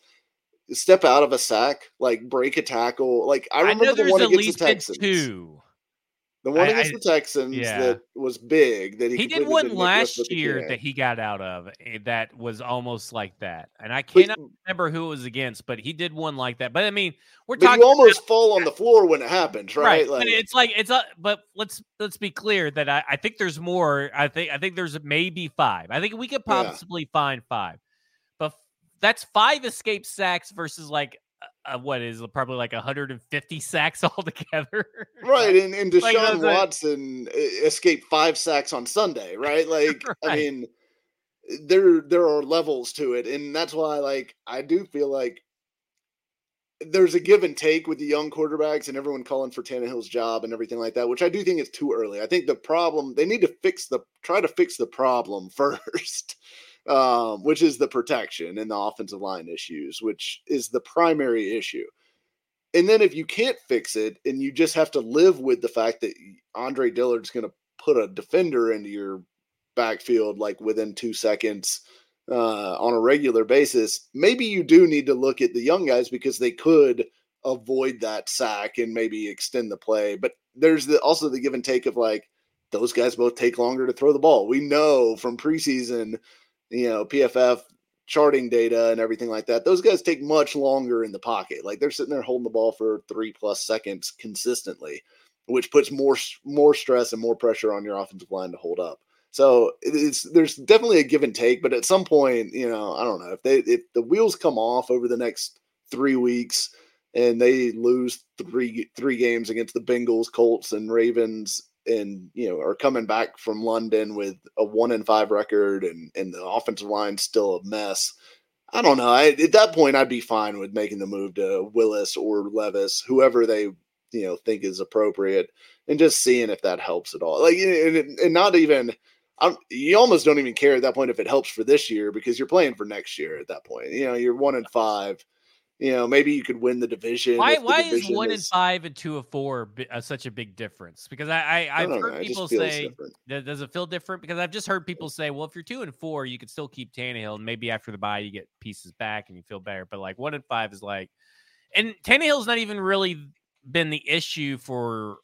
Speaker 2: Step out of a sack, like break a tackle. Like I remember I the one against the Texans.
Speaker 1: Two.
Speaker 2: The one I, against I, the Texans yeah. that was big that he,
Speaker 1: he did one last year that he got out of eh, that was almost like that, and I cannot but, remember who it was against, but he did one like that. But I mean, we're talking.
Speaker 2: You almost about, fall on the floor when it happens, right?
Speaker 1: right. Like, but it's like it's a. But let's let's be clear that I, I think there's more. I think I think there's maybe five. I think we could possibly yeah. find five, that's five escape sacks versus like uh, what is probably like 150 sacks altogether.
Speaker 2: right. And, and Deshaun like, Watson escaped five sacks on Sunday, right? Like, right. I mean, there there are levels to it. And that's why like I do feel like there's a give and take with the young quarterbacks and everyone calling for Tannehill's job and everything like that, which I do think is too early. I think the problem they need to fix the try to fix the problem first um, which is the protection and the offensive line issues, which is the primary issue. And then if you can't fix it and you just have to live with the fact that Andre Dillard's going to put a defender into your backfield like within two seconds uh, on a regular basis, maybe you do need to look at the young guys because they could avoid that sack and maybe extend the play. But there's the, also the give and take of like those guys both take longer to throw the ball. We know from preseason you know, PFF charting data and everything like that, those guys take much longer in the pocket. Like they're sitting there holding the ball for three plus seconds consistently, which puts more more stress and more pressure on your offensive line to hold up. So it's there's definitely a give and take, but at some point, you know, I don't know if they if the wheels come off over the next three weeks and they lose three three games against the Bengals, Colts, and Ravens, and you know are coming back from London with a one and five record and and the offensive line's still a mess. I don't know. I, at that point, I'd be fine with making the move to Willis or Levis, whoever they you know think is appropriate, and just seeing if that helps at all. Like, and, and not even. I'm, you almost don't even care at that point if it helps for this year because you're playing for next year at that point. You know, you're one and five you know, maybe you could win the division.
Speaker 1: Why?
Speaker 2: The
Speaker 1: why
Speaker 2: division
Speaker 1: is one and five and two of four uh, such a big difference? Because I, I have heard know, people say, that, does it feel different? Because I've just heard people say, well, if you're two and four, you could still keep Tannehill, and maybe after the bye you get pieces back and you feel better. But like one and five is like, and Tannehill's not even really been the issue for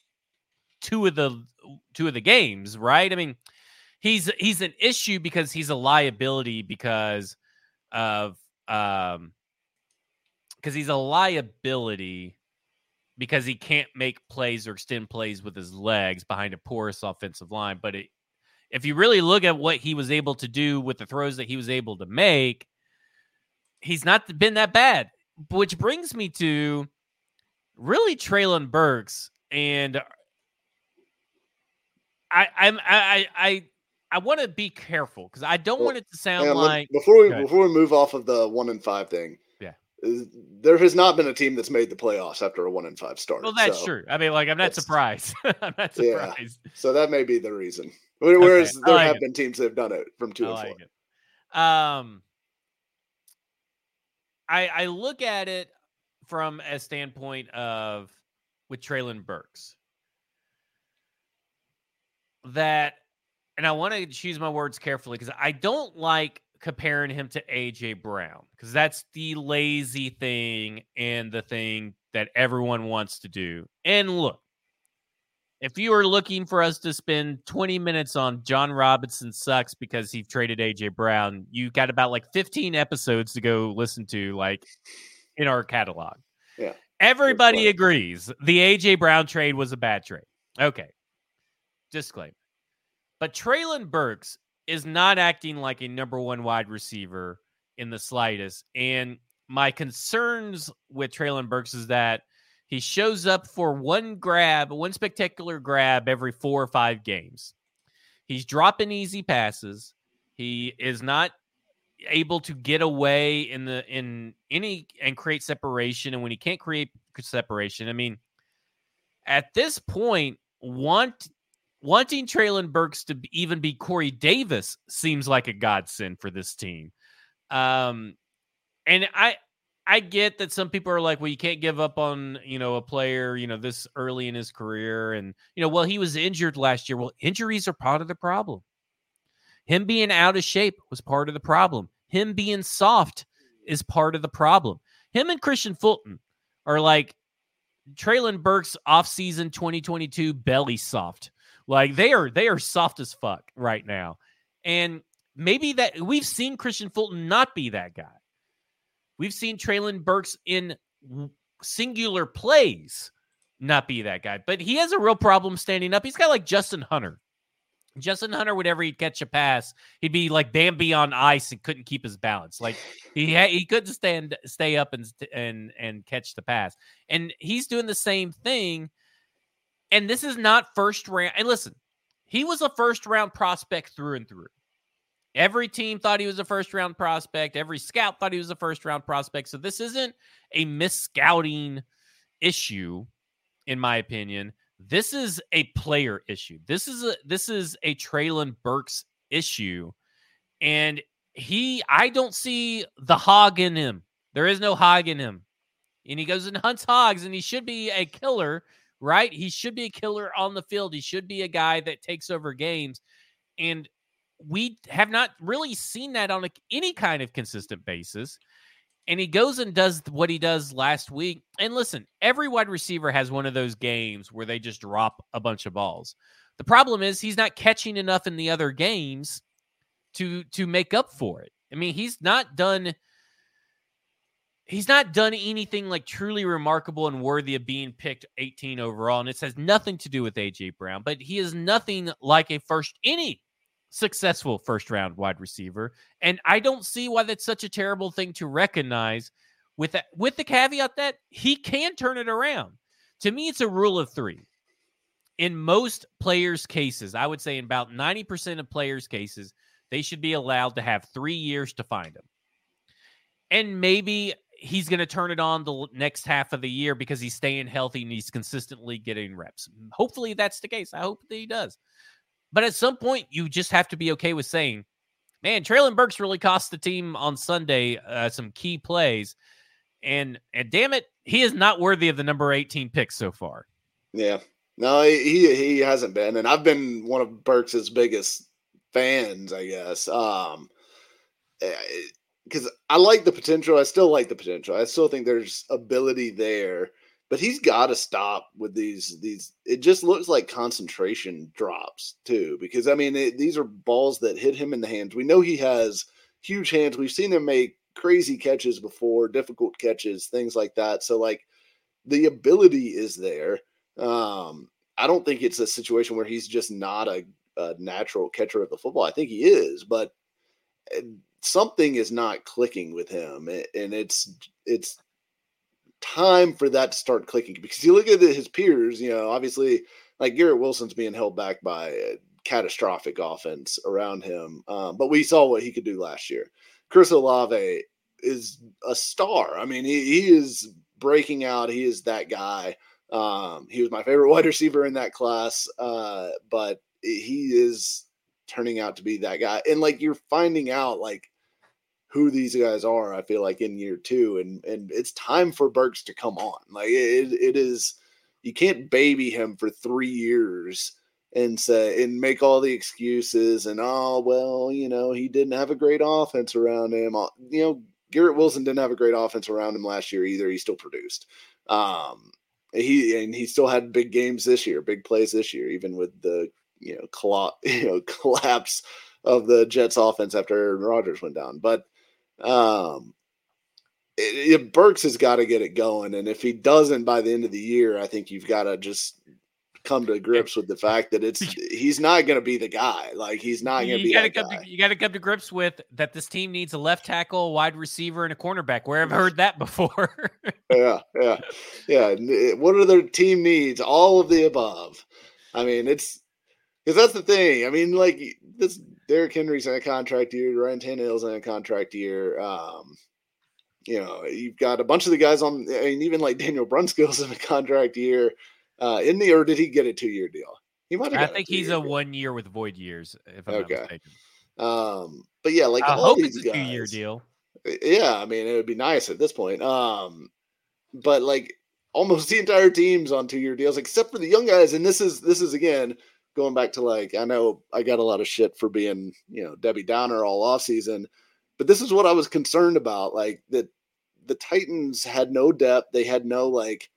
Speaker 1: two of the two of the games, right? I mean, he's he's an issue because he's a liability because of um because he's a liability because he can't make plays or extend plays with his legs behind a porous offensive line. But it, if you really look at what he was able to do with the throws that he was able to make, he's not been that bad. Which brings me to really Treylon Burks and I I'm I I I want to be careful because I don't well, want it to sound like
Speaker 2: before we before we move off of the one and five thing there has not been a team that's made the playoffs after a one and five start.
Speaker 1: Well, that's so true. I mean, like I'm not surprised. I'm not surprised.
Speaker 2: Yeah, so that may be the reason. Whereas okay, there like have it. been teams that have done it from two I and like four. It.
Speaker 1: Um, I I look at it from a standpoint of with Treylon Burks that, and I want to choose my words carefully because I don't like comparing him to AJ Brown because that's the lazy thing and the thing that everyone wants to do. And look, if you are looking for us to spend 20 minutes on Jon Robinson sucks because he traded AJ Brown, you got about like 15 episodes to go listen to, like in our catalog.
Speaker 2: Yeah.
Speaker 1: Everybody agrees the AJ Brown trade was a bad trade. Okay. Disclaimer. But Treylon Burks is not acting like a number one wide receiver in the slightest. And my concerns with Treylon Burks is that he shows up for one grab, one spectacular grab every four or five games. He's dropping easy passes. He is not able to get away in the in any and create separation. And when he can't create separation, I mean, at this point, want wanting Treylon Burks to even be Corey Davis seems like a godsend for this team. Um, and I I get that some people are like, well, you can't give up on you know a player you know this early in his career, and you know, well, he was injured last year. Well, injuries are part of the problem. Him being out of shape was part of the problem. Him being soft is part of the problem. Him and Kristian Fulton are like Treylon Burks offseason 2022 belly soft. Like they are they are soft as fuck right now. And maybe that we've seen Kristian Fulton not be that guy. We've seen Treylon Burks in singular plays not be that guy, but he has a real problem standing up. He's got like Justin Hunter. Justin Hunter, whenever he'd catch a pass, he'd be like Bambi on ice and couldn't keep his balance. Like he he couldn't stand stay up and and and catch the pass. And he's doing the same thing and this is not first round. And listen, he was a first round prospect through and through. Every team thought he was a first round prospect. Every scout thought he was a first round prospect. So this isn't a scouting issue, in my opinion. This is a player issue. This is a this is a Treylon Burks issue. And he I don't see the hog in him. There is no hog in him. And he goes and hunts hogs, and he should be a killer right? He should be a killer on the field. He should be a guy that takes over games. And we have not really seen that on a, any kind of consistent basis. And he goes and does what he does last week. And listen, every wide receiver has one of those games where they just drop a bunch of balls. The problem is he's not catching enough in the other games to to make up for it. I mean, he's not done he's not done anything like truly remarkable and worthy of being picked 18 overall. And it has nothing to do with AJ Brown, but he is nothing like a first any successful first round wide receiver. And I don't see why that's such a terrible thing to recognize with that, with the caveat that he can turn it around. To me, it's a rule of three. in most players' cases, I would say in about 90% of players' cases, they should be allowed to have three years to find him. And maybe he's going to turn it on the next half of the year because he's staying healthy and he's consistently getting reps. Hopefully that's the case. I hope that he does. But at some point, you just have to be okay with saying, man, Treylon Burks really cost the team on Sunday uh, some key plays. And, and damn it, he is not worthy of the number 18 pick so far.
Speaker 2: Yeah. No, he he hasn't been, and I've been one of Burks's biggest fans, I guess. Um, because I like the potential. I still like the potential. I still think there's ability there, but he's got to stop with these these. It just looks like concentration drops too, because I mean it, these are balls that hit him in the hands. We know he has huge hands. We've seen him make crazy catches before, difficult catches, things like that. So like the ability is there um, I don't think it's a situation where he's just not a, a natural catcher of the football. I think he is, but something is not clicking with him, and it's it's time for that to start clicking because you look at his peers. You know, obviously, like Garrett Wilson's being held back by a catastrophic offense around him, um, but we saw what he could do last year. Chris Olave is a star. I mean, he, he is breaking out. He is that guy. Um, he was my favorite wide receiver in that class, uh, but he is turning out to be that guy. And like you're finding out like who these guys are, I feel like in year two, and and it's time for Burks to come on. Like it, it is, you can't baby him for three years and say and make all the excuses and oh well, you know he didn't have a great offense around him. Uh, you know Garrett Wilson didn't have a great offense around him last year either. He still produced. Um, he and he still had big games this year, big plays this year, even with the you know, you know collapse of the Jets offense after Aaron Rodgers went down. But um, it, it, Burks has got to get it going, and if he doesn't by the end of the year, I think you've got to just come to grips with the fact that it's he's not going to be the guy. Like he's not going to be.
Speaker 1: Gotta come to, you got to come to grips with that. This team needs a left tackle, wide receiver, and a cornerback. Where I've heard that before?
Speaker 2: yeah, yeah, yeah. What are their team needs? All of the above. I mean, it's because that's the thing. I mean, like this Derrick Henry's in a contract year, Ryan Tannehill's in a contract year. Um, you know, you've got a bunch of the guys on. I mean, even like Daniel Brunskill's in a contract year. Uh, in the or did he get a two year deal? He
Speaker 1: might have. I think a he's a deal. one year with void years. If I'm okay. not mistaken.
Speaker 2: Um, but yeah, like
Speaker 1: I hope it's a two year deal.
Speaker 2: Yeah, I mean it would be nice at this point. Um, but like almost the entire team's on two year deals except for the young guys, and this is this is again going back to like I know I got a lot of shit for being you know Debbie Downer all off season, but this is what I was concerned about. Like that the Titans had no depth, they had no like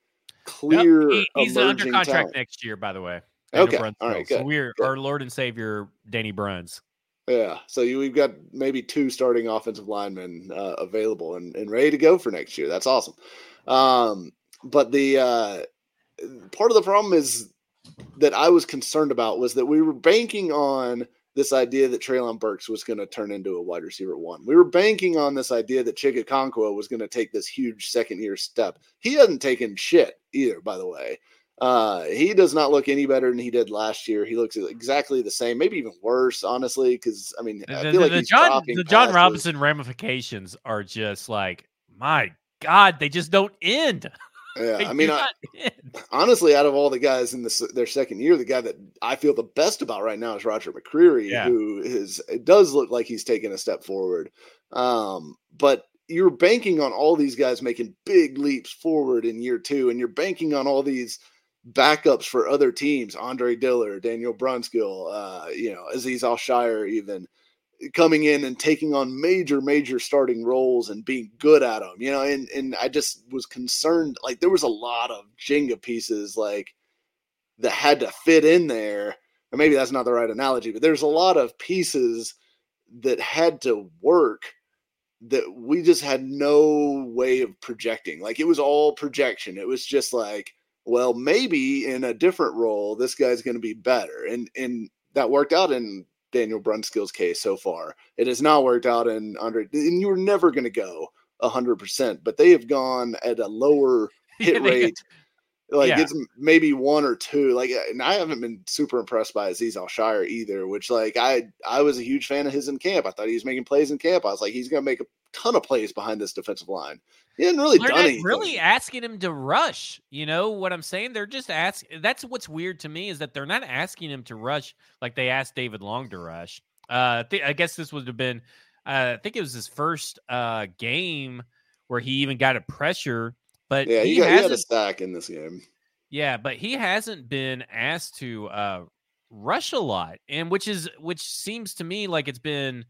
Speaker 2: clear. Yep,
Speaker 1: he, he's under contract talent. next year, by the way.
Speaker 2: Daniel okay, all right, good.
Speaker 1: So we're good. our Lord and Savior, Danny Bruns.
Speaker 2: Yeah, so you, we've got maybe two starting offensive linemen uh, available and, and ready to go for next year. That's awesome. Um, but the uh, part of the problem is that I was concerned about was that we were banking on this idea that Treylon Burks was going to turn into a wide receiver one. We were banking on this idea that Okonkwo was going to take this huge second year step. He hasn't taken shit either, by the way. Uh, he does not look any better than he did last year. He looks exactly the same, maybe even worse, honestly. Because I mean, I feel the, like
Speaker 1: the Jon, the Jon Robinson ramifications are just like, my God, they just don't end.
Speaker 2: Yeah, I mean, I, honestly, out of all the guys in this their second year, the guy that I feel the best about right now is Roger McCreary, yeah. who is it does look like he's taking a step forward. Um, but you're banking on all these guys making big leaps forward in year two, and you're banking on all these backups for other teams, Andre Dillard, Daniel Brunskill, uh, you know, Aziz Al-Shaair, even coming in and taking on major, major starting roles and being good at them, you know, and, and I just was concerned, like there was a lot of Jenga pieces like that had to fit in there. Or maybe that's not the right analogy, but there's a lot of pieces that had to work that we just had no way of projecting. Like it was all projection. It was just like, well, maybe in a different role, this guy's going to be better. And, and that worked out in Daniel Brunskill's case so far. It has not worked out in Andre, and you were never going to go hundred percent, but they have gone at a lower hit rate Like
Speaker 1: Yeah.
Speaker 2: it's maybe one or two. Like, uh, and I haven't been super impressed by Aziz Al-Shaair either. Which, like, I I was a huge fan of his in camp. I thought he was making plays in camp. I was like, he's gonna make a ton of plays behind this defensive line. He hadn't really
Speaker 1: They're
Speaker 2: done
Speaker 1: not
Speaker 2: anything.
Speaker 1: really asking him to rush. You know what I'm saying? They're just asking. That's what's weird to me is that they're not asking him to rush like they asked David Long to rush. Uh, I I guess this would have been. Uh, I think it was his first uh, game where he even got a pressure, but
Speaker 2: yeah,
Speaker 1: he,
Speaker 2: he, got, he had a stack in this game.
Speaker 1: yeah, but he hasn't been asked to uh, rush a lot, and which is which seems to me like it's been.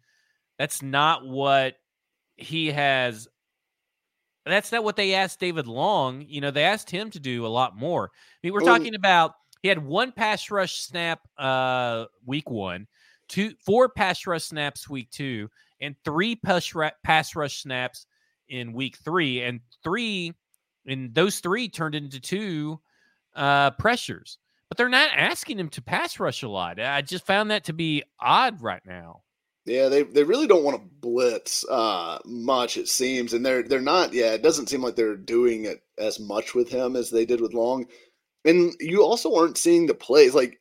Speaker 1: That's not what he has that's not what they asked David Long. You know, they asked him to do a lot more. I mean, we're
Speaker 2: Well,
Speaker 1: talking about he had one pass rush snap uh week one, two four pass rush snaps week two, and three pass ra- pass rush snaps in week three, and three and those three turned into two uh pressures. But they're not asking him to pass rush a lot. I just found that to be odd right now.
Speaker 2: Yeah, they, they really don't want to blitz uh, much, it seems, and they're they're not. Yeah, it doesn't seem like they're doing it as much with him as they did with Long. And you also aren't seeing the plays like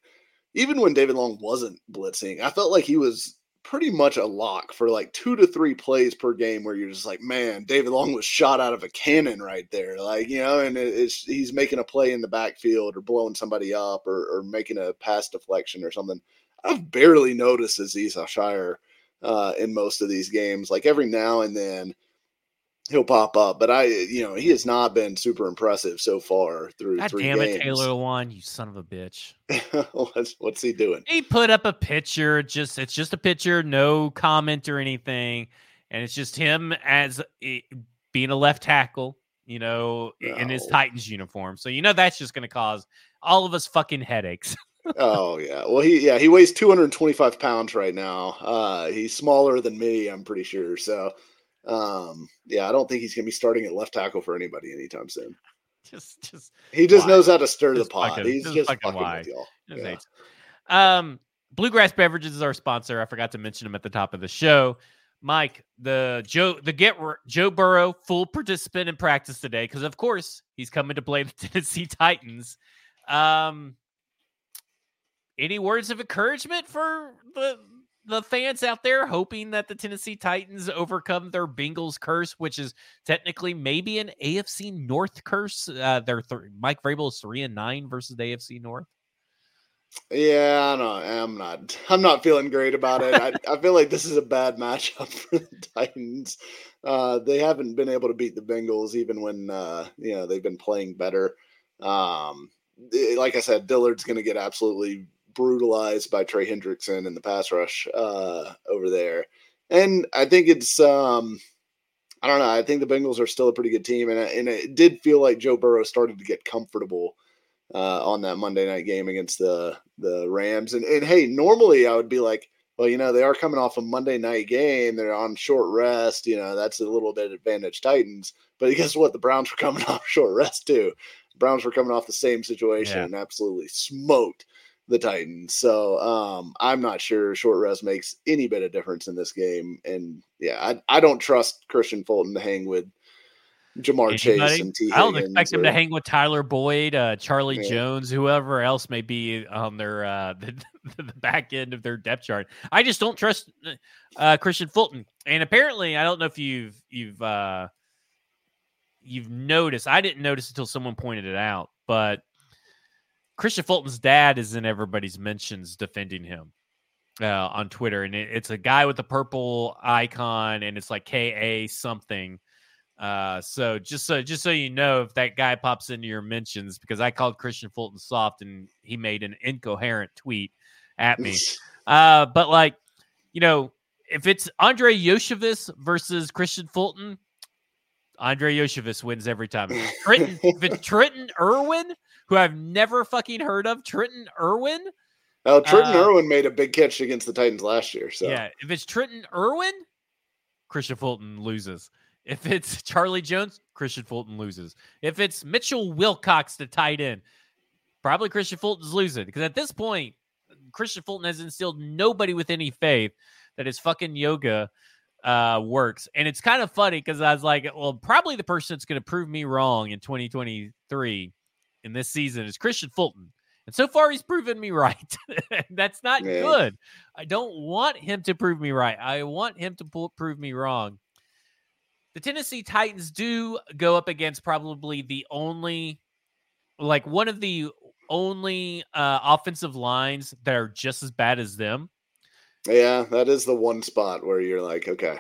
Speaker 2: even when David Long wasn't blitzing, I felt like he was pretty much a lock for like two to three plays per game, where you're just like, man, David Long was shot out of a cannon right there, like you know, and it, it's he's making a play in the backfield or blowing somebody up or, or making a pass deflection or something. I've barely noticed Aziz Shaair uh, in most of these games. Like every now and then he'll pop up, but I, you know, he has not been super impressive so far through
Speaker 1: God
Speaker 2: three
Speaker 1: damn it. Taylor Lewan, you son of a bitch.
Speaker 2: what's, what's he doing?
Speaker 1: He put up a picture. Just it's just a picture, no comment or anything, and it's just him as being a left tackle, you know, i- in his Titans uniform. So you know that's just going to cause all of us fucking headaches.
Speaker 2: oh yeah, well he yeah he weighs 225 pounds right now. Uh, he's smaller than me, I'm pretty sure. So um, yeah, I don't think he's gonna be starting at left tackle for anybody anytime soon.
Speaker 1: just, just,
Speaker 2: He just
Speaker 1: Why?
Speaker 2: knows how to stir
Speaker 1: Just
Speaker 2: the pot.
Speaker 1: fucking-
Speaker 2: he's
Speaker 1: just fucking
Speaker 2: fucking with y'all. Yeah.
Speaker 1: Um, Bluegrass Beverages is our sponsor. I forgot to mention him at the top of the show. Mike, the Joe, the get Joe Burrow full participant in practice today because of course he's coming to play the Tennessee Titans. Um, any words of encouragement for the the fans out there hoping that the Tennessee Titans overcome their Bengals curse, which is technically maybe an AFC North curse. Uh, th- Mike Vrabel is three and nine versus the AFC North.
Speaker 2: Yeah, I know. I'm not. I'm not feeling great about it. I, I feel like this is a bad matchup for the Titans. Uh, they haven't been able to beat the Bengals even when uh, you know they've been playing better. Um, eh, like I said, Dillard's going to get absolutely brutalized by Trey Hendrickson in the pass rush uh, over there, and I think it's. Um, I don't know. I think the Bengals are still a pretty good team, and and it did feel like Joe Burrow started to get comfortable uh, on that Monday night game against the the Rams. And, and hey, normally I would be like, well, you know, they are coming off a Monday night game. They're on short rest. You know, that's a little bit advantage Titans. But guess what? The Browns were coming off short rest too. Browns were coming off the same situation
Speaker 1: Yeah.
Speaker 2: and absolutely smoked the Titans. So um, I'm not sure short rest makes any bit of difference in this game. And yeah, I, I don't trust Kristian Fulton to hang with Ja'Marr Chase
Speaker 1: Anybody?
Speaker 2: and T.
Speaker 1: I don't
Speaker 2: Higgins
Speaker 1: expect him to hang with Tyler Boyd, uh, Charlie
Speaker 2: Yeah.
Speaker 1: Jones, whoever else may be on their uh, the, the back end of their depth chart. I just don't trust uh, Kristian Fulton. And apparently, I don't know if you've you've uh, you've noticed. I didn't notice until someone pointed it out, but Kristian Fulton's dad is in everybody's mentions defending him uh, on Twitter, and it, it's a guy with a purple icon, and it's like K A something. Uh, so just so just so you know, if that guy pops into your mentions, because I called Kristian Fulton soft, and he made an incoherent tweet at me. Uh, but like, you know, if it's Andrei Iosivas versus Kristian Fulton, Andrei Iosivas wins every time. Trenton, if it's Trenton Irwin, who I've never fucking heard of, Trenton Irwin,
Speaker 2: Well, Trenton
Speaker 1: Uh,
Speaker 2: Irwin made a big catch against the Titans last year. So
Speaker 1: Yeah, if it's Trenton Irwin, Kristian Fulton loses. If it's Charlie Jones, Kristian Fulton loses. If it's Mitchell Wilcox, the tight end, probably Kristian Fulton's losing because at this point, Kristian Fulton has instilled nobody with any faith that his fucking yoga uh, works. And it's kind of funny because I was like, well, probably the person that's going to prove me wrong in 2023 in this season is Kristian Fulton. And so far, he's proven me right. That's not
Speaker 2: Yeah.
Speaker 1: good. I don't want him to prove me right. I want him to pull, prove me wrong. The Tennessee Titans do go up against probably the only, like one of the only uh, offensive lines that are just as bad as them.
Speaker 2: Yeah, that is the one spot where you're like, okay,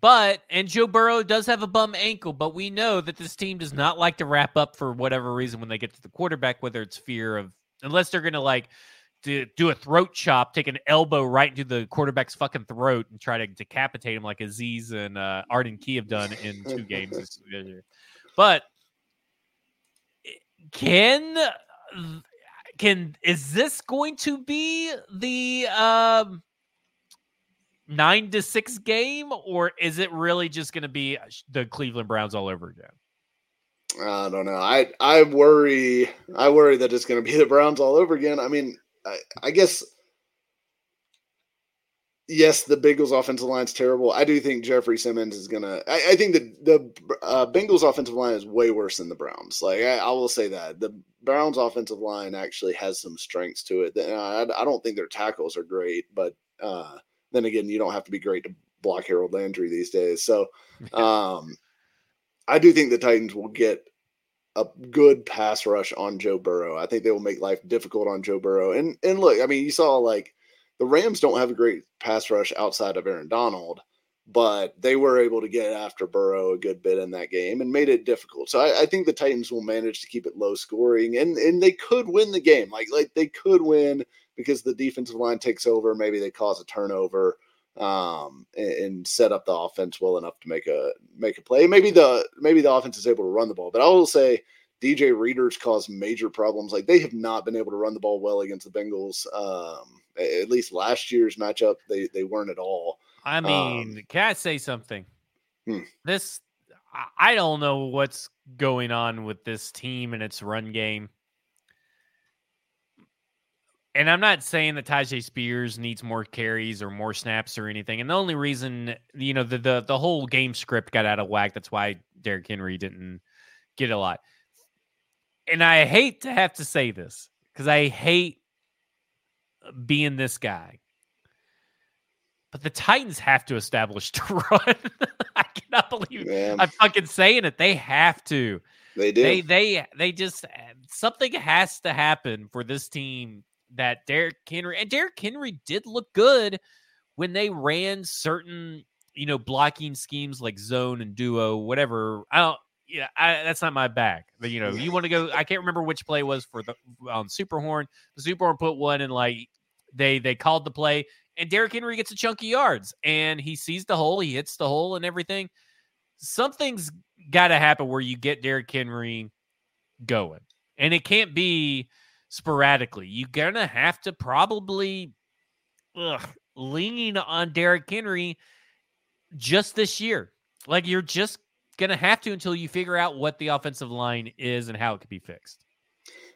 Speaker 1: But and Joe Burrow does have a bum ankle, but we know that this team does not like to wrap up for whatever reason when they get to the quarterback, whether it's fear of unless they're gonna like do, do a throat chop, take an elbow right into the quarterback's fucking throat and try to decapitate him like Aziz and uh, Arden Key have done in two games. But can can is this going to be the um nine to six game, or is it really just going to be uh, the Cleveland Browns all over again?
Speaker 2: I don't know. I I worry. I worry that it's going to be the Browns all over again. I mean, I, I guess. Yes, the Bengals offensive line is terrible. I do think Jeffrey Simmons is gonna. I, I think the the uh, Bengals offensive line is way worse than the Browns. Like I, I will say that the Browns offensive line actually has some strengths to it. I, I don't think their tackles are great, but uh, then again, you don't have to be great to block Harold Landry these days. So, um, I do think the Titans will get a good pass rush on Joe Burrow. I think they will make life difficult on Joe Burrow. And and look, I mean, you saw like the Rams don't have a great pass rush outside of Aaron Donald, but they were able to get after Burrow a good bit in that game and made it difficult. So I, I think the Titans will manage to keep it low scoring and and they could win the game. Like like they could win because the defensive line takes over. Maybe they cause a turnover um and, set up the offense well enough to make a make a play. Maybe the maybe the offense is able to run the ball, but I will say DJ Reader's caused major problems. Like they have not been able to run the ball well against the Bengals. Um, at least last year's matchup, they they weren't at all.
Speaker 1: I mean, can I say something?
Speaker 2: Hmm.
Speaker 1: This, I- I don't know what's going on with this team and its run game. And I'm not saying that Tyjae Spears needs more carries or more snaps or anything. And the only reason, you know, the the the whole game script got out of whack. That's why Derrick Henry didn't get a lot. And I hate to have to say this because I hate being this guy. But the Titans have to establish to run. I cannot believe
Speaker 2: Yeah,
Speaker 1: I'm fucking saying it. They have to.
Speaker 2: they did.
Speaker 1: They they they just something has to happen for this team that Derrick Henry and Derrick Henry did look good when they ran certain you know blocking schemes like zone and duo whatever. I don't. Yeah, I, that's not my bag. But you know, you want to go. I can't remember which play was for the on Superhorn. The Superhorn put one in like they they called the play and Derrick Henry gets a chunk of yards and he sees the hole, he hits the hole and everything. Something's got to happen where you get Derrick Henry going. And it can't be sporadically. You're going to have to probably ugh, lean on Derrick Henry just this year. Like you're just going to have to until you figure out what the offensive line is and how it could be fixed.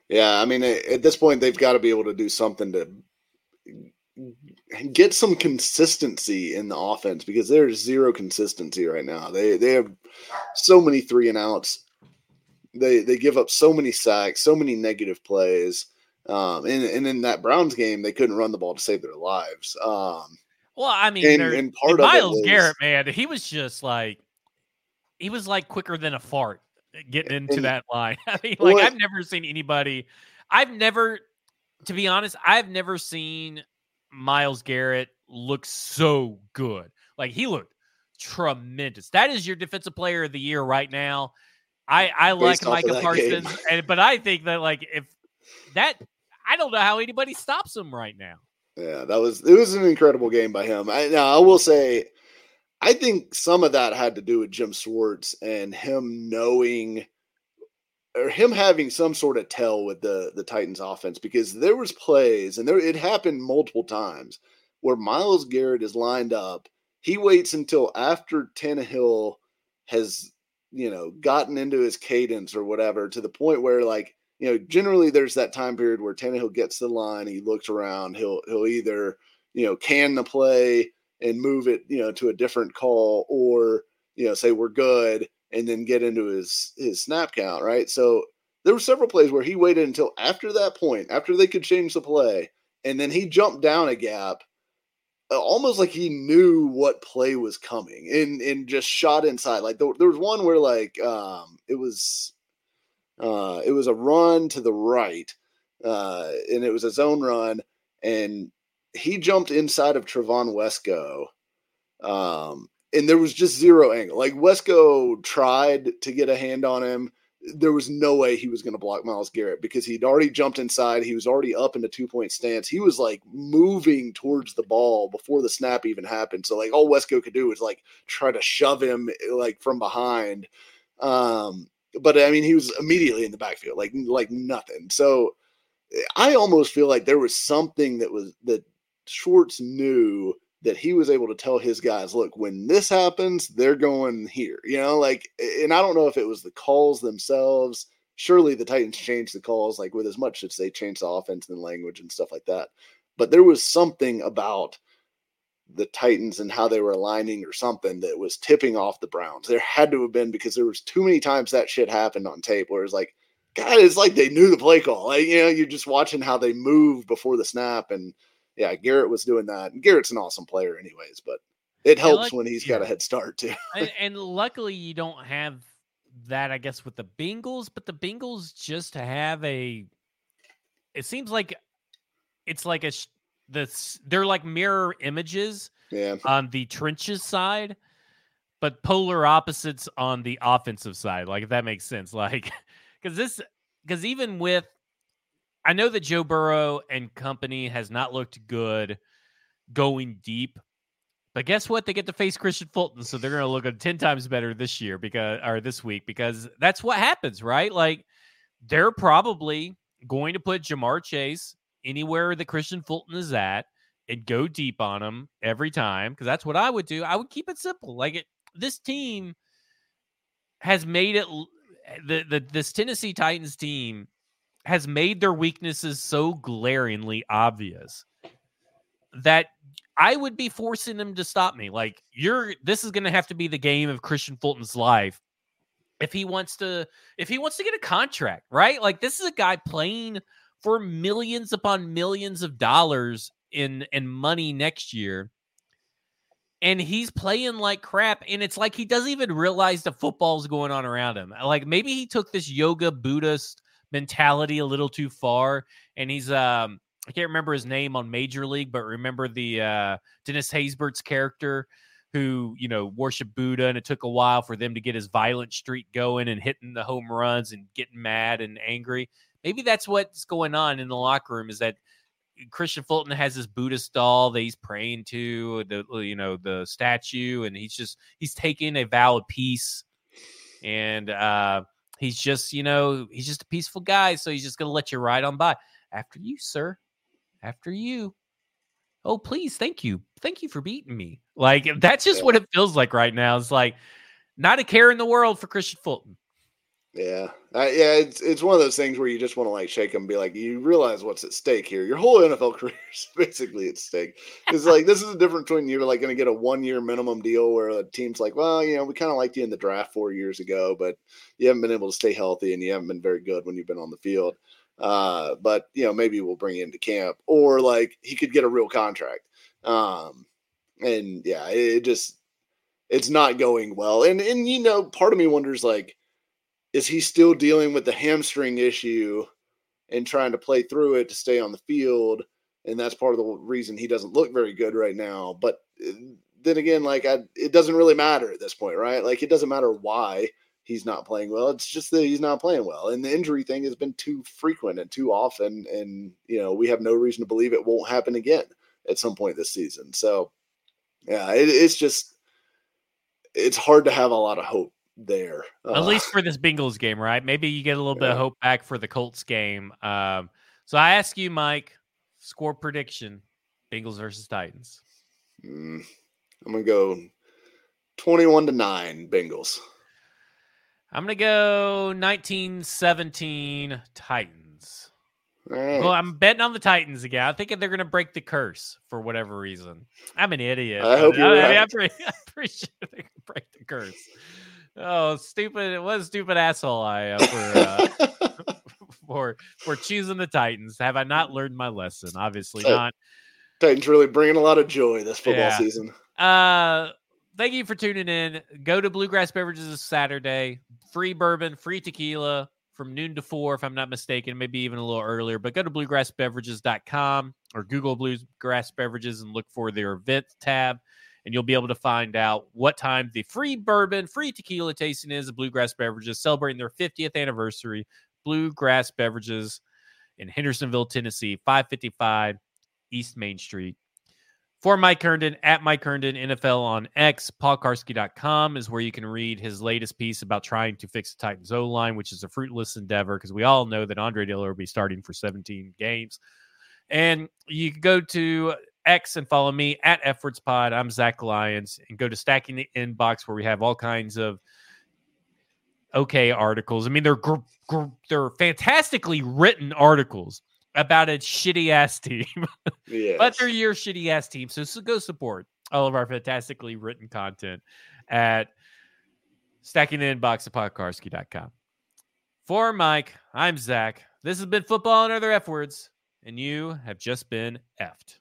Speaker 2: Yeah, I mean, at at this point, they've got to be able to do something to get some consistency in the offense because there's zero consistency right now. They they have so many three and outs. They they give up so many sacks, so many negative plays. Um, and, and in that Browns game, they couldn't run the ball to save their lives. Um,
Speaker 1: Well, I mean,
Speaker 2: and, and part
Speaker 1: And
Speaker 2: of
Speaker 1: Myles
Speaker 2: was-
Speaker 1: Garrett, man, he was just like he was like quicker than a fart getting into
Speaker 2: And-
Speaker 1: that line. I mean, like
Speaker 2: Well,
Speaker 1: I've never seen anybody. I've never, to be honest, I've never seen Myles Garrett looks so good. Like he looked tremendous. That is your defensive player of the year right now. I I like
Speaker 2: Based of
Speaker 1: Micah Parsons, and but I think that like if that I don't know how anybody stops him right now.
Speaker 2: Yeah, that was it was an incredible game by him. I now I will say I think some of that had to do with Jim Schwartz and him knowing or him having some sort of tell with the the Titans offense because there was plays and there it happened multiple times where Myles Garrett is lined up. He waits until after Tannehill has, you know, gotten into his cadence or whatever to the point where like you know, generally there's that time period where Tannehill gets the line, he looks around, he'll he'll either you know can the play and move it you know to a different call, or you know say we're good and then get into his his snap count, right? So there were several plays where he waited until after that point, after they could change the play, and then he jumped down a gap, uh, almost like he knew what play was coming, and and just shot inside. Like there, there was one where like um, it was uh, it was a run to the right, uh, and it was a zone run, and he jumped inside of Trevon Wesco. Um, and there was just zero angle. Like Wesco tried to get a hand on him. There was no way he was going to block Myles Garrett because he'd already jumped inside. He was already up in a two point stance. He was like moving towards the ball before the snap even happened. So like all Wesco could do was like try to shove him like from behind. Um, but I mean, he was immediately in the backfield, like like nothing. So I almost feel like there was something that was that Schwartz knew that he was able to tell his guys, look, when this happens, they're going here. You know, like, and I don't know if it was the calls themselves. Surely the Titans changed the calls, like with as much as they changed the offense and language and stuff like that. But there was something about the Titans and how they were aligning or something that was tipping off the Browns. There had to have been because there was too many times that shit happened on tape where it's like, God, it's like they knew the play call. Like, you know, you're just watching how they move before the snap and – yeah, Garrett was doing that. And Garrett's an awesome player, anyways, but it helps like, when he's yeah. got a head start too.
Speaker 1: and, and, luckily, you don't have that, I guess, with the Bengals. But the Bengals just have a. It seems like it's like a the they're like mirror images.
Speaker 2: Yeah.
Speaker 1: On the trenches side, but polar opposites on the offensive side. Like if that makes sense. Like because this because even with I know that Joe Burrow and company has not looked good going deep, but guess what? They get to face Kristian Fulton, so they're going to look ten times better this year because or this week because that's what happens, right? Like they're probably going to put Ja'Marr Chase anywhere that Kristian Fulton is at and go deep on him every time because that's what I would do. I would keep it simple. Like it, this team has made it eh, the the this Tennessee Titans team has made their weaknesses so glaringly obvious that I would be forcing them to stop me. Like you're this is going to have to be the game of Kristian Fulton's life if he wants to if he wants to get a contract, right? Like this is a guy playing for millions upon millions of dollars in in money next year. And he's playing like crap and it's like he doesn't even realize the football's going on around him. Like maybe he took this yoga Buddhist mentality a little too far. And he's um I can't remember his name on Major League, but remember the uh Dennis Haysbert's character who, you know, worshiped Buddha and it took a while for them to get his violent streak going and hitting the home runs and getting mad and angry. Maybe that's what's going on in the locker room is that Kristian Fulton has this Buddhist doll that he's praying to, the you know, the statue, and he's just he's taking a vow of peace. And uh He's just, you know, he's just a peaceful guy. So he's just going to let you ride on by. After you, sir. After you. Oh, please. Thank you. Thank you for beating me. Like, that's just what it feels like right now. It's like not a care in the world for Kristian Fulton.
Speaker 2: Yeah, uh, yeah, it's it's one of those things where you just want to like shake them, and be like, you realize what's at stake here. Your whole NFL career is basically at stake. Because like this is the difference between you're like going to get a one year minimum deal where a team's like, well, you know, we kind of liked you in the draft four years ago, but you haven't been able to stay healthy and you haven't been very good when you've been on the field. Uh, but you know, maybe we'll bring you into camp, or like he could get a real contract. Um, and yeah, it, it just it's not going well. And and you know, part of me wonders like is he still dealing with the hamstring issue and trying to play through it to stay on the field? And that's part of the reason he doesn't look very good right now. But uh, then again, like I, it doesn't really matter at this point, right? Like it doesn't matter why he's not playing well. It's just that he's not playing well, and the injury thing has been too frequent and too often, and you know we have no reason to believe it won't happen again at some point this season. So, yeah, it, it's just it's hard to have a lot of hope there.
Speaker 1: Uh, At least for this Bengals game, right? Maybe you get a little yeah. bit of hope back for the Colts game. Um, so I ask you, Mike, score prediction: Bengals versus Titans.
Speaker 2: Mm, I'm gonna go twenty-one to nine, Bengals.
Speaker 1: I'm gonna go 1917 Titans. Right. Well, I'm betting on the Titans again. I think they're going to break the curse for whatever reason. I'm an idiot.
Speaker 2: I hope you're I, right. I,
Speaker 1: I, I appreciate they break the curse. Oh, stupid! What a stupid asshole I am for uh, for for choosing the Titans. Have I not learned my lesson? Obviously
Speaker 2: Uh,
Speaker 1: not.
Speaker 2: Titans really bringing a lot of joy this football
Speaker 1: Yeah.
Speaker 2: season.
Speaker 1: Uh, thank you for tuning in. Go to Bluegrass Beverages this Saturday. Free bourbon, free tequila from noon to four, if I'm not mistaken, maybe even a little earlier. But go to bluegrassbeverages.com or Google Bluegrass Beverages and look for their event tab. And you'll be able to find out what time the free bourbon, free tequila tasting is Bluegrass Beverages, celebrating their 50th anniversary. Bluegrass Beverages in Hendersonville, Tennessee, 555 East Main Street. For Mike Herndon, at Mike Herndon, NFL on X, paulkuharsky.com is where you can read his latest piece about trying to fix the Titans O line, which is a fruitless endeavor because we all know that Andre Dillard will be starting for 17 games. And you can go to X and follow me at Efforts Pod. I'm Zach Lyons and go to Stacking the Inbox where we have all kinds of okay articles. I mean, they're gr- gr- they're fantastically written articles about a shitty ass team
Speaker 2: Yeah.
Speaker 1: but they're your shitty ass team. So, so go support all of our fantastically written content at stacking the inbox at paulkuharsky.com. For Mike, I'm Zach. This has been football and other F words, and you have just been effed.